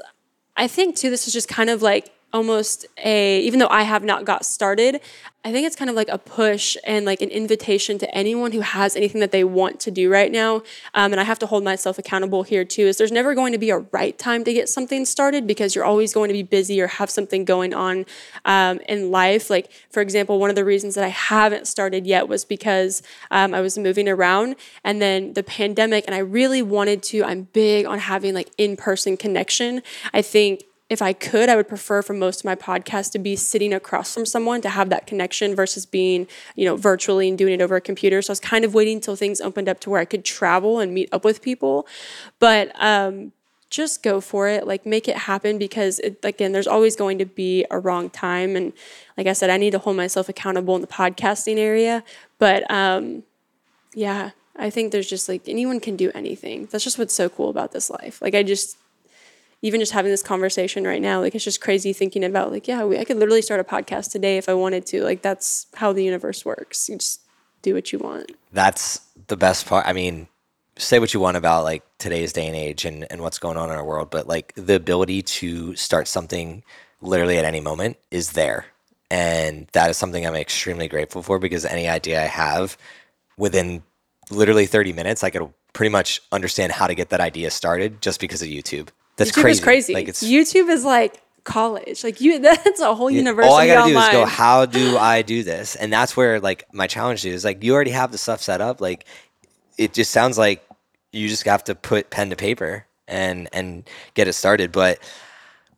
I think too, this is just kind of like almost a even though I have not got started, I think it's kind of like a push and like an invitation to anyone who has anything that they want to do right now. Um, and I have to hold myself accountable here too. Is there's never going to be a right time to get something started because you're always going to be busy or have something going on um, in life. Like for example, one of the reasons that I haven't started yet was because um, I was moving around and then the pandemic, and I really wanted to. I'm big on having like in person connection. I think if I could, I would prefer for most of my podcasts to be sitting across from someone to have that connection versus being, you know, virtually and doing it over a computer. So I was kind of waiting until things opened up to where I could travel and meet up with people. But um, just go for it, like make it happen because it, again, there's always going to be a wrong time. And like I said, I need to hold myself accountable in the podcasting area. But um, yeah, I think there's just like anyone can do anything. That's just what's so cool about this life. Like I just even just having this conversation right now, like it's just crazy thinking about like, yeah, we, I could literally start a podcast today if I wanted to. Like that's how the universe works. You just do what you want. That's the best part. I mean, say what you want about like today's day and age and, and what's going on in our world, but like the ability to start something literally at any moment is there. And that is something I'm extremely grateful for because any idea I have within literally 30 minutes, I could pretty much understand how to get that idea started just because of YouTube. That's YouTube crazy. is crazy. Like it's YouTube is like college. Like you, that's a whole university. All I gotta online. do is go. How do I do this? And that's where like my challenge is. Like you already have the stuff set up. Like it just sounds like you just have to put pen to paper and and get it started. But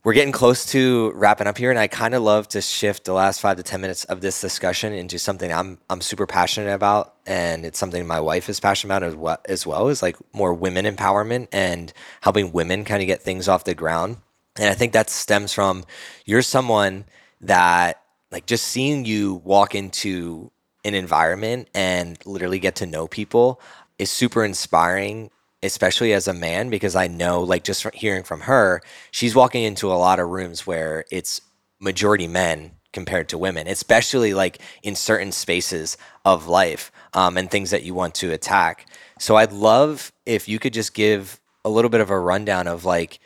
we're getting close to wrapping up here, and I kind of love to shift the last five to ten minutes of this discussion into something I'm I'm super passionate about, and it's something my wife is passionate about as well. As well is like more women empowerment and helping women kind of get things off the ground. And I think that stems from you're someone that like just seeing you walk into an environment and literally get to know people is super inspiring especially as a man, because I know, like, just hearing from her, she's walking into a lot of rooms where it's majority men compared to women, especially like in certain spaces of life um, and things that you want to attack. So I'd love if you could just give a little bit of a rundown of like,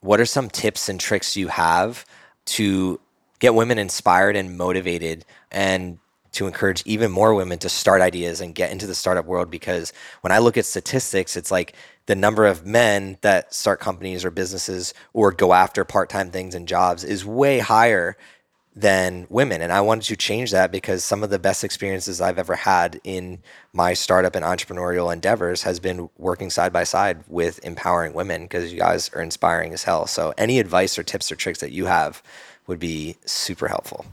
what are some tips and tricks you have to get women inspired and motivated and to encourage even more women to start ideas and get into the startup world because when I look at statistics, it's like the number of men that start companies or businesses or go after part-time things and jobs is way higher than women. And I wanted to change that because some of the best experiences I've ever had in my startup and entrepreneurial endeavors has been working side by side with empowering women because you guys are inspiring as hell. So any advice or tips or tricks that you have would be super helpful.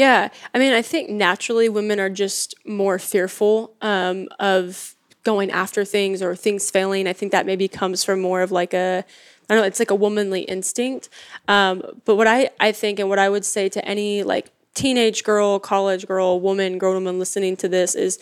Yeah. I mean, I think naturally women are just more fearful um, of going after things or things failing. I think that maybe comes from more of like a, I don't know, it's like a womanly instinct. Um, but what I, I think and what I would say to any like teenage girl, college girl, woman, grown woman listening to this is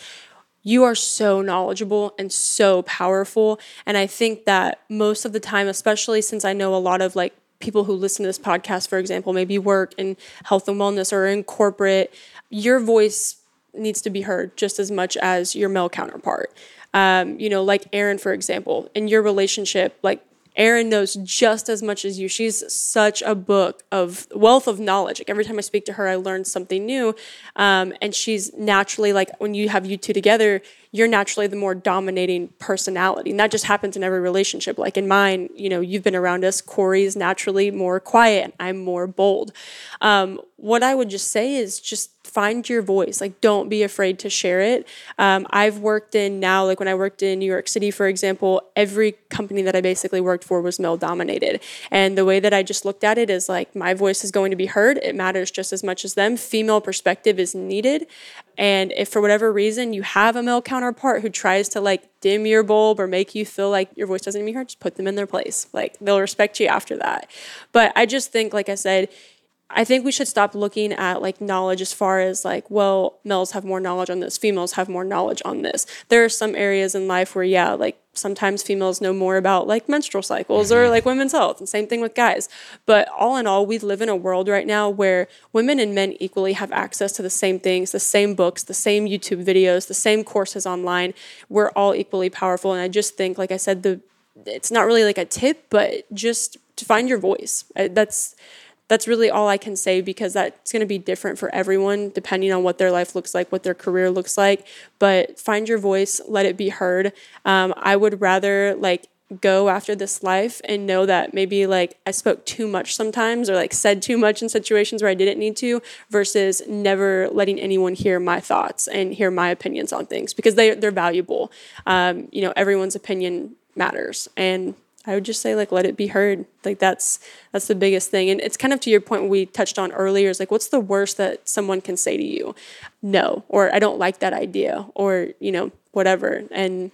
you are so knowledgeable and so powerful. And I think that most of the time, especially since I know a lot of like people who listen to this podcast, for example, maybe work in health and wellness or in corporate, your voice needs to be heard just as much as your male counterpart. Um, you know, like Erin, for example, in your relationship, like Erin knows just as much as you. She's such a book of wealth of knowledge. Like every time I speak to her, I learn something new. Um, and she's naturally like when you have you two together, you're naturally the more dominating personality. And that just happens in every relationship. Like in mine, you know, you've been around us. Corey's naturally more quiet, I'm more bold. Um, what I would just say is just find your voice. Like, don't be afraid to share it. Um, I've worked in now, like when I worked in New York City, for example, every company that I basically worked for was male dominated. And the way that I just looked at it is like, my voice is going to be heard. It matters just as much as them. Female perspective is needed. And if for whatever reason you have a male counterpart who tries to like dim your bulb or make you feel like your voice doesn't be heard, just put them in their place. Like they'll respect you after that. But I just think, like I said, I think we should stop looking at like knowledge as far as like, well, males have more knowledge on this, females have more knowledge on this. There are some areas in life where, yeah, like sometimes females know more about like menstrual cycles mm-hmm. or like women's health, and same thing with guys. But all in all, we live in a world right now where women and men equally have access to the same things, the same books, the same YouTube videos, the same courses online. We're all equally powerful. And I just think, like I said, the it's not really like a tip, but just to find your voice. That's that's really all I can say because that's going to be different for everyone depending on what their life looks like, what their career looks like. But find your voice, let it be heard. Um, I would rather like go after this life and know that maybe like I spoke too much sometimes or like said too much in situations where I didn't need to versus never letting anyone hear my thoughts and hear my opinions on things because they they're valuable. Um, you know, everyone's opinion matters and I would just say like let it be heard. Like that's that's the biggest thing. And it's kind of to your point we touched on earlier is like what's the worst that someone can say to you? No, or I don't like that idea or, you know, whatever. And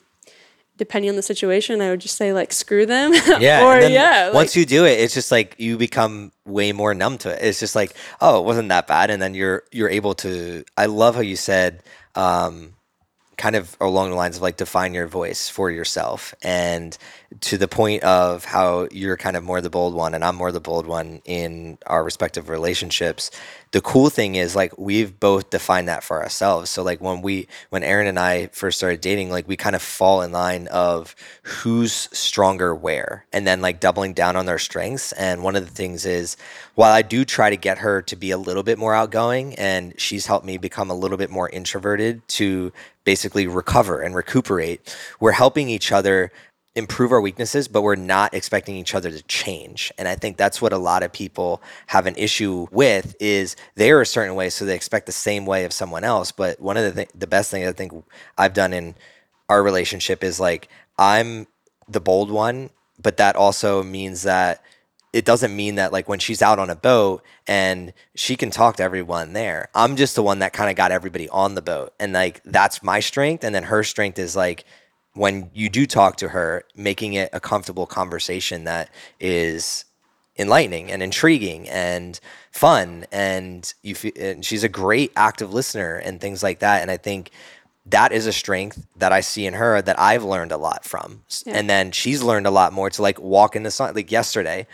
depending on the situation, I would just say like screw them. Yeah. or yeah. Like, once you do it, it's just like you become way more numb to it. It's just like, oh, it wasn't that bad. And then you're you're able to I love how you said um kind of along the lines of like define your voice for yourself and to the point of how you're kind of more the bold one and I'm more the bold one in our respective relationships. The cool thing is like we've both defined that for ourselves. So like when we when Erin and I first started dating, like we kind of fall in line of who's stronger where and then like doubling down on their strengths. And one of the things is while I do try to get her to be a little bit more outgoing and she's helped me become a little bit more introverted to basically recover and recuperate, we're helping each other improve our weaknesses, but we're not expecting each other to change. And I think that's what a lot of people have an issue with is they're a certain way, so they expect the same way of someone else. But one of the th- the best things I think I've done in our relationship is like I'm the bold one, but that also means that it doesn't mean that like when she's out on a boat and she can talk to everyone there. I'm just the one that kind of got everybody on the boat. And like that's my strength and then her strength is like when you do talk to her, making it a comfortable conversation that is enlightening and intriguing and fun and you feel, and she's a great active listener and things like that and I think that is a strength that I see in her that I've learned a lot from. Yeah. And then she's learned a lot more to like walk in the sun like yesterday.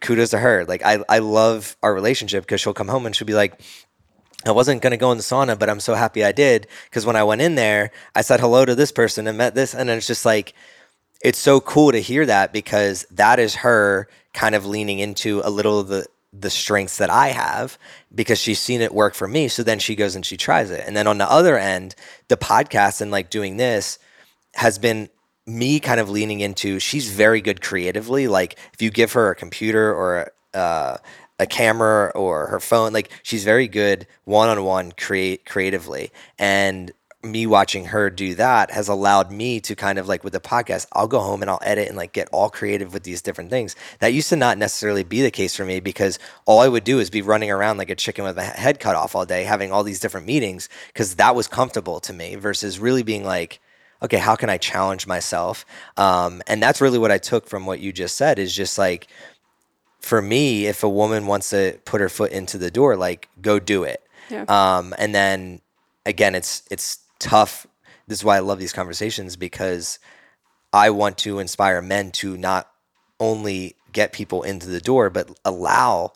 Kudos to her. Like I I love our relationship because she'll come home and she'll be like I wasn't going to go in the sauna, but I'm so happy I did because when I went in there, I said hello to this person and met this. And it's just like, it's so cool to hear that because that is her kind of leaning into a little of the, the strengths that I have because she's seen it work for me. So then she goes and she tries it. And then on the other end, the podcast and like doing this has been me kind of leaning into she's very good creatively. Like if you give her a computer or uh, a camera or her phone. Like she's very good one on one create creatively. And me watching her do that has allowed me to kind of like with the podcast, I'll go home and I'll edit and like get all creative with these different things. That used to not necessarily be the case for me because all I would do is be running around like a chicken with a head cut off all day, having all these different meetings because that was comfortable to me versus really being like, okay, how can I challenge myself? Um, and that's really what I took from what you just said is just like, for me, if a woman wants to put her foot into the door, like go do it. Yeah. Um, and then again, it's it's tough. This is why I love these conversations because I want to inspire men to not only get people into the door, but allow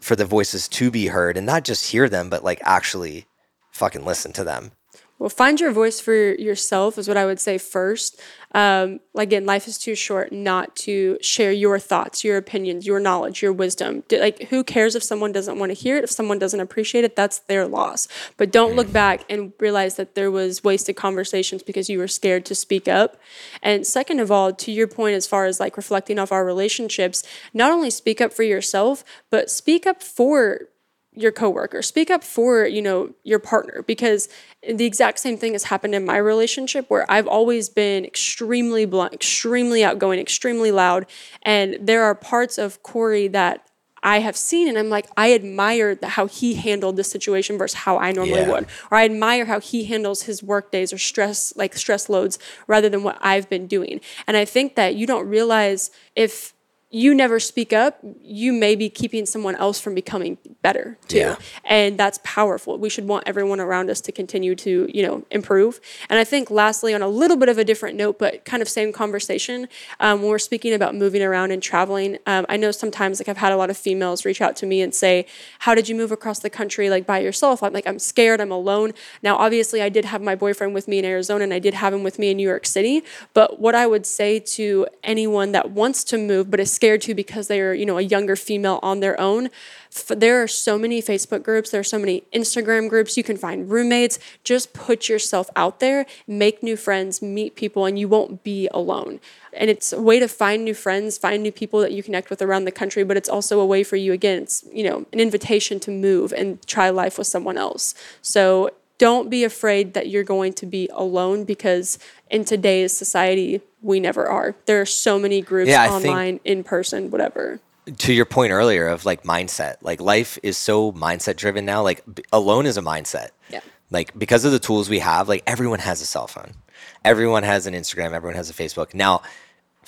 for the voices to be heard and not just hear them, but like actually fucking listen to them. Well, find your voice for yourself is what I would say first. Um, again, life is too short not to share your thoughts, your opinions, your knowledge, your wisdom. Like, who cares if someone doesn't want to hear it? If someone doesn't appreciate it, that's their loss. But don't look back and realize that there was wasted conversations because you were scared to speak up. And second of all, to your point, as far as like reflecting off our relationships, not only speak up for yourself, but speak up for your coworker speak up for you know your partner because the exact same thing has happened in my relationship where i've always been extremely blunt extremely outgoing extremely loud and there are parts of corey that I have seen, and I'm like, I admire the, how he handled the situation versus how I normally yeah. would, or I admire how he handles his work days or stress, like stress loads, rather than what I've been doing. And I think that you don't realize if you never speak up, you may be keeping someone else from becoming better too. Yeah. And that's powerful. We should want everyone around us to continue to, you know, improve. And I think lastly, on a little bit of a different note, but kind of same conversation, um, when we're speaking about moving around and traveling, um, I know sometimes like I've had a lot of females reach out to me and say, how did you move across the country like by yourself? I'm like, I'm scared, I'm alone. Now, obviously I did have my boyfriend with me in Arizona and I did have him with me in New York City. But what I would say to anyone that wants to move, but is scared to because they're, you know, a younger female on their own. There are so many Facebook groups, there are so many Instagram groups. You can find roommates. Just put yourself out there, make new friends, meet people, and you won't be alone. And it's a way to find new friends, find new people that you connect with around the country, but it's also a way for you, again, it's, you know, an invitation to move and try life with someone else. So don't be afraid that you're going to be alone because in today's society, we never are. There are so many groups Yeah, online, in person, whatever. to your point earlier of like mindset like life is so mindset driven now like b- alone is a mindset Yeah. like because of the tools we have like everyone has a cell phone everyone has an instagram everyone has a facebook now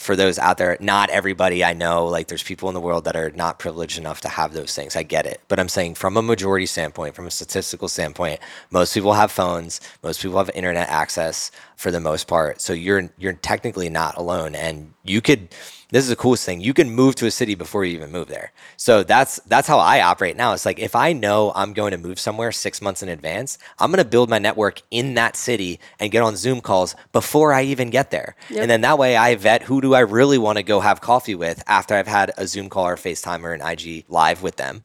for those out there not everybody i know like there's people in the world that are not privileged enough to have those things. I get it. But i'm saying from a majority standpoint from a statistical standpoint most people have phones most people have internet access for the most part. So you're you're technically not alone. And you could this is the coolest thing. You can move to a city before you even move there. So that's that's how I operate now. It's like if I know I'm going to move somewhere six months in advance, I'm gonna build my network in that city and get on Zoom calls before I even get there. Yep. And then that way I vet who do I really want to go have coffee with after I've had a Zoom call or FaceTime or an IG live with them.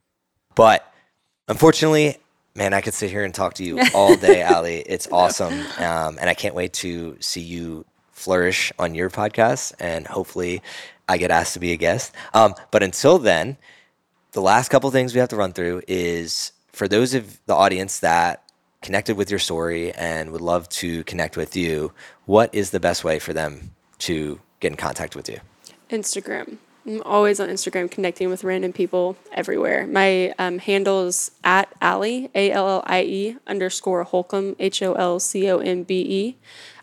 But unfortunately, man, I could sit here and talk to you all day, Allie. It's awesome. Um, and I can't wait to see you flourish on your podcast and hopefully I get asked to be a guest. Um, but until then, the last couple things we have to run through is for those of the audience that connected with your story and would love to connect with you, what is the best way for them to get in contact with you? Instagram. I'm always on Instagram connecting with random people everywhere. My um, handle is at Allie, A L L I E underscore Holcombe, H O L C O M B E.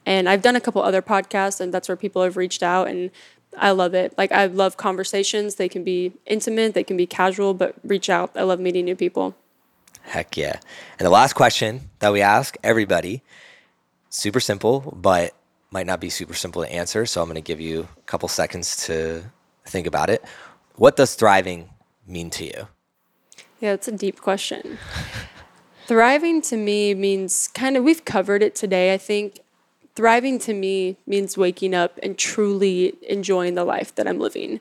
And I've done a couple other podcasts, and that's where people have reached out, and I love it. Like, I love conversations. They can be intimate, they can be casual, but reach out. I love meeting new people. Heck yeah. And the last question that we ask everybody, super simple, but might not be super simple to answer. So I'm going to give you a couple seconds to think about it. What does thriving mean to you? Yeah, it's a deep question. Thriving to me means kind of, we've covered it today. I think thriving to me means waking up and truly enjoying the life that I'm living.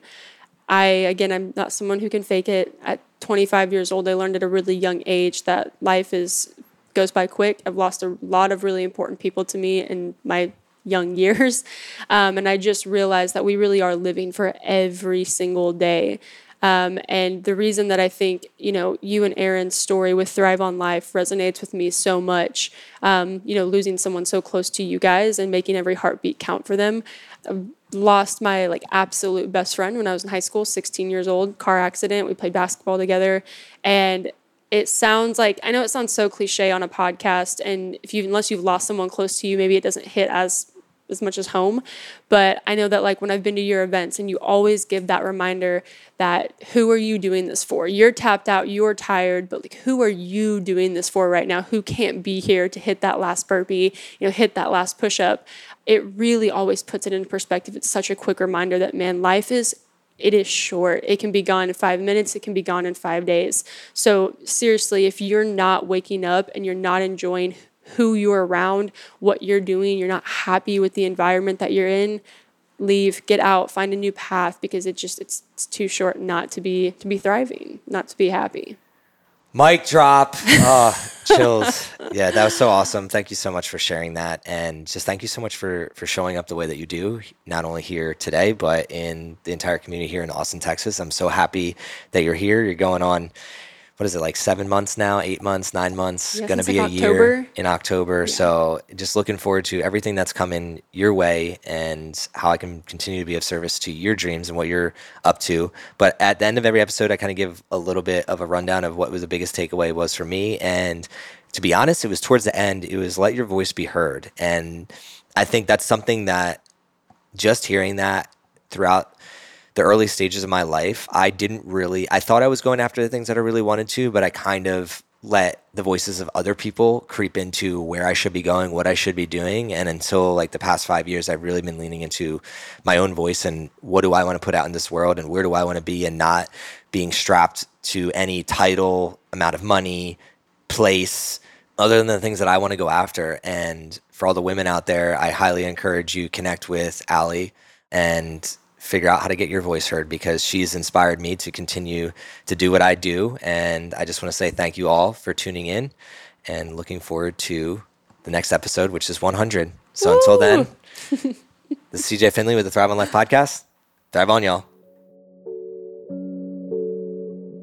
I, again, I'm not someone who can fake it. At 25 years old, I learned at a really young age that life is goes by quick. I've lost a lot of really important people to me in my young years. Um, and I just realized that we really are living for every single day. Um, and the reason that I think, you know, you and Erin's story with Thrive on Life resonates with me so much, um, you know, losing someone so close to you guys and making every heartbeat count for them. I lost my like absolute best friend when I was in high school, 16 years old, car accident. We played basketball together. And it sounds like I know it sounds so cliche on a podcast, and if you unless you've lost someone close to you, maybe it doesn't hit as as much as home. But I know that like when I've been to your events and you always give that reminder that who are you doing this for? You're tapped out, you're tired, but like who are you doing this for right now? Who can't be here to hit that last burpee, you know, hit that last push up? It really always puts it in perspective. It's such a quick reminder that man, life is it is short. It can be gone in five minutes, it can be gone in five days. So, seriously, if you're not waking up and you're not enjoying who you're around, what you're doing, you're not happy with the environment that you're in, leave, get out, find a new path because it just it's, it's too short not to be to be thriving, not to be happy. Mic drop. Oh, chills. Yeah, that was so awesome. Thank you so much for sharing that, and just thank you so much for for showing up the way that you do, not only here today, but in the entire community here in Austin, Texas. I'm so happy that you're here. You're going on. What is it like seven months now? Eight months? Nine months? Yeah, Going to be like, a year in October. So just looking forward to everything that's coming your way and how I can continue to be of service to your dreams and what you're up to. But at the end of every episode, I kind of give a little bit of a rundown of what was the biggest takeaway was for me. And to be honest, it was towards the end, it was let your voice be heard. And I think that's something that just hearing that throughout the early stages of my life, I didn't really, I thought I was going after the things that I really wanted to, but I kind of let the voices of other people creep into where I should be going, what I should be doing. And until like the past five years, I've really been leaning into my own voice and what do I want to put out in this world and where do I want to be and not being strapped to any title, amount of money, place, other than the things that I want to go after. And for all the women out there, I highly encourage you connect with Allie and figure out how to get your voice heard because she's inspired me to continue to do what I do. And I just want to say thank you all for tuning in and looking forward to the next episode, which is 100. So Woo! until then, this is CJ Finley with the Thrive on Life podcast. Thrive on, y'all.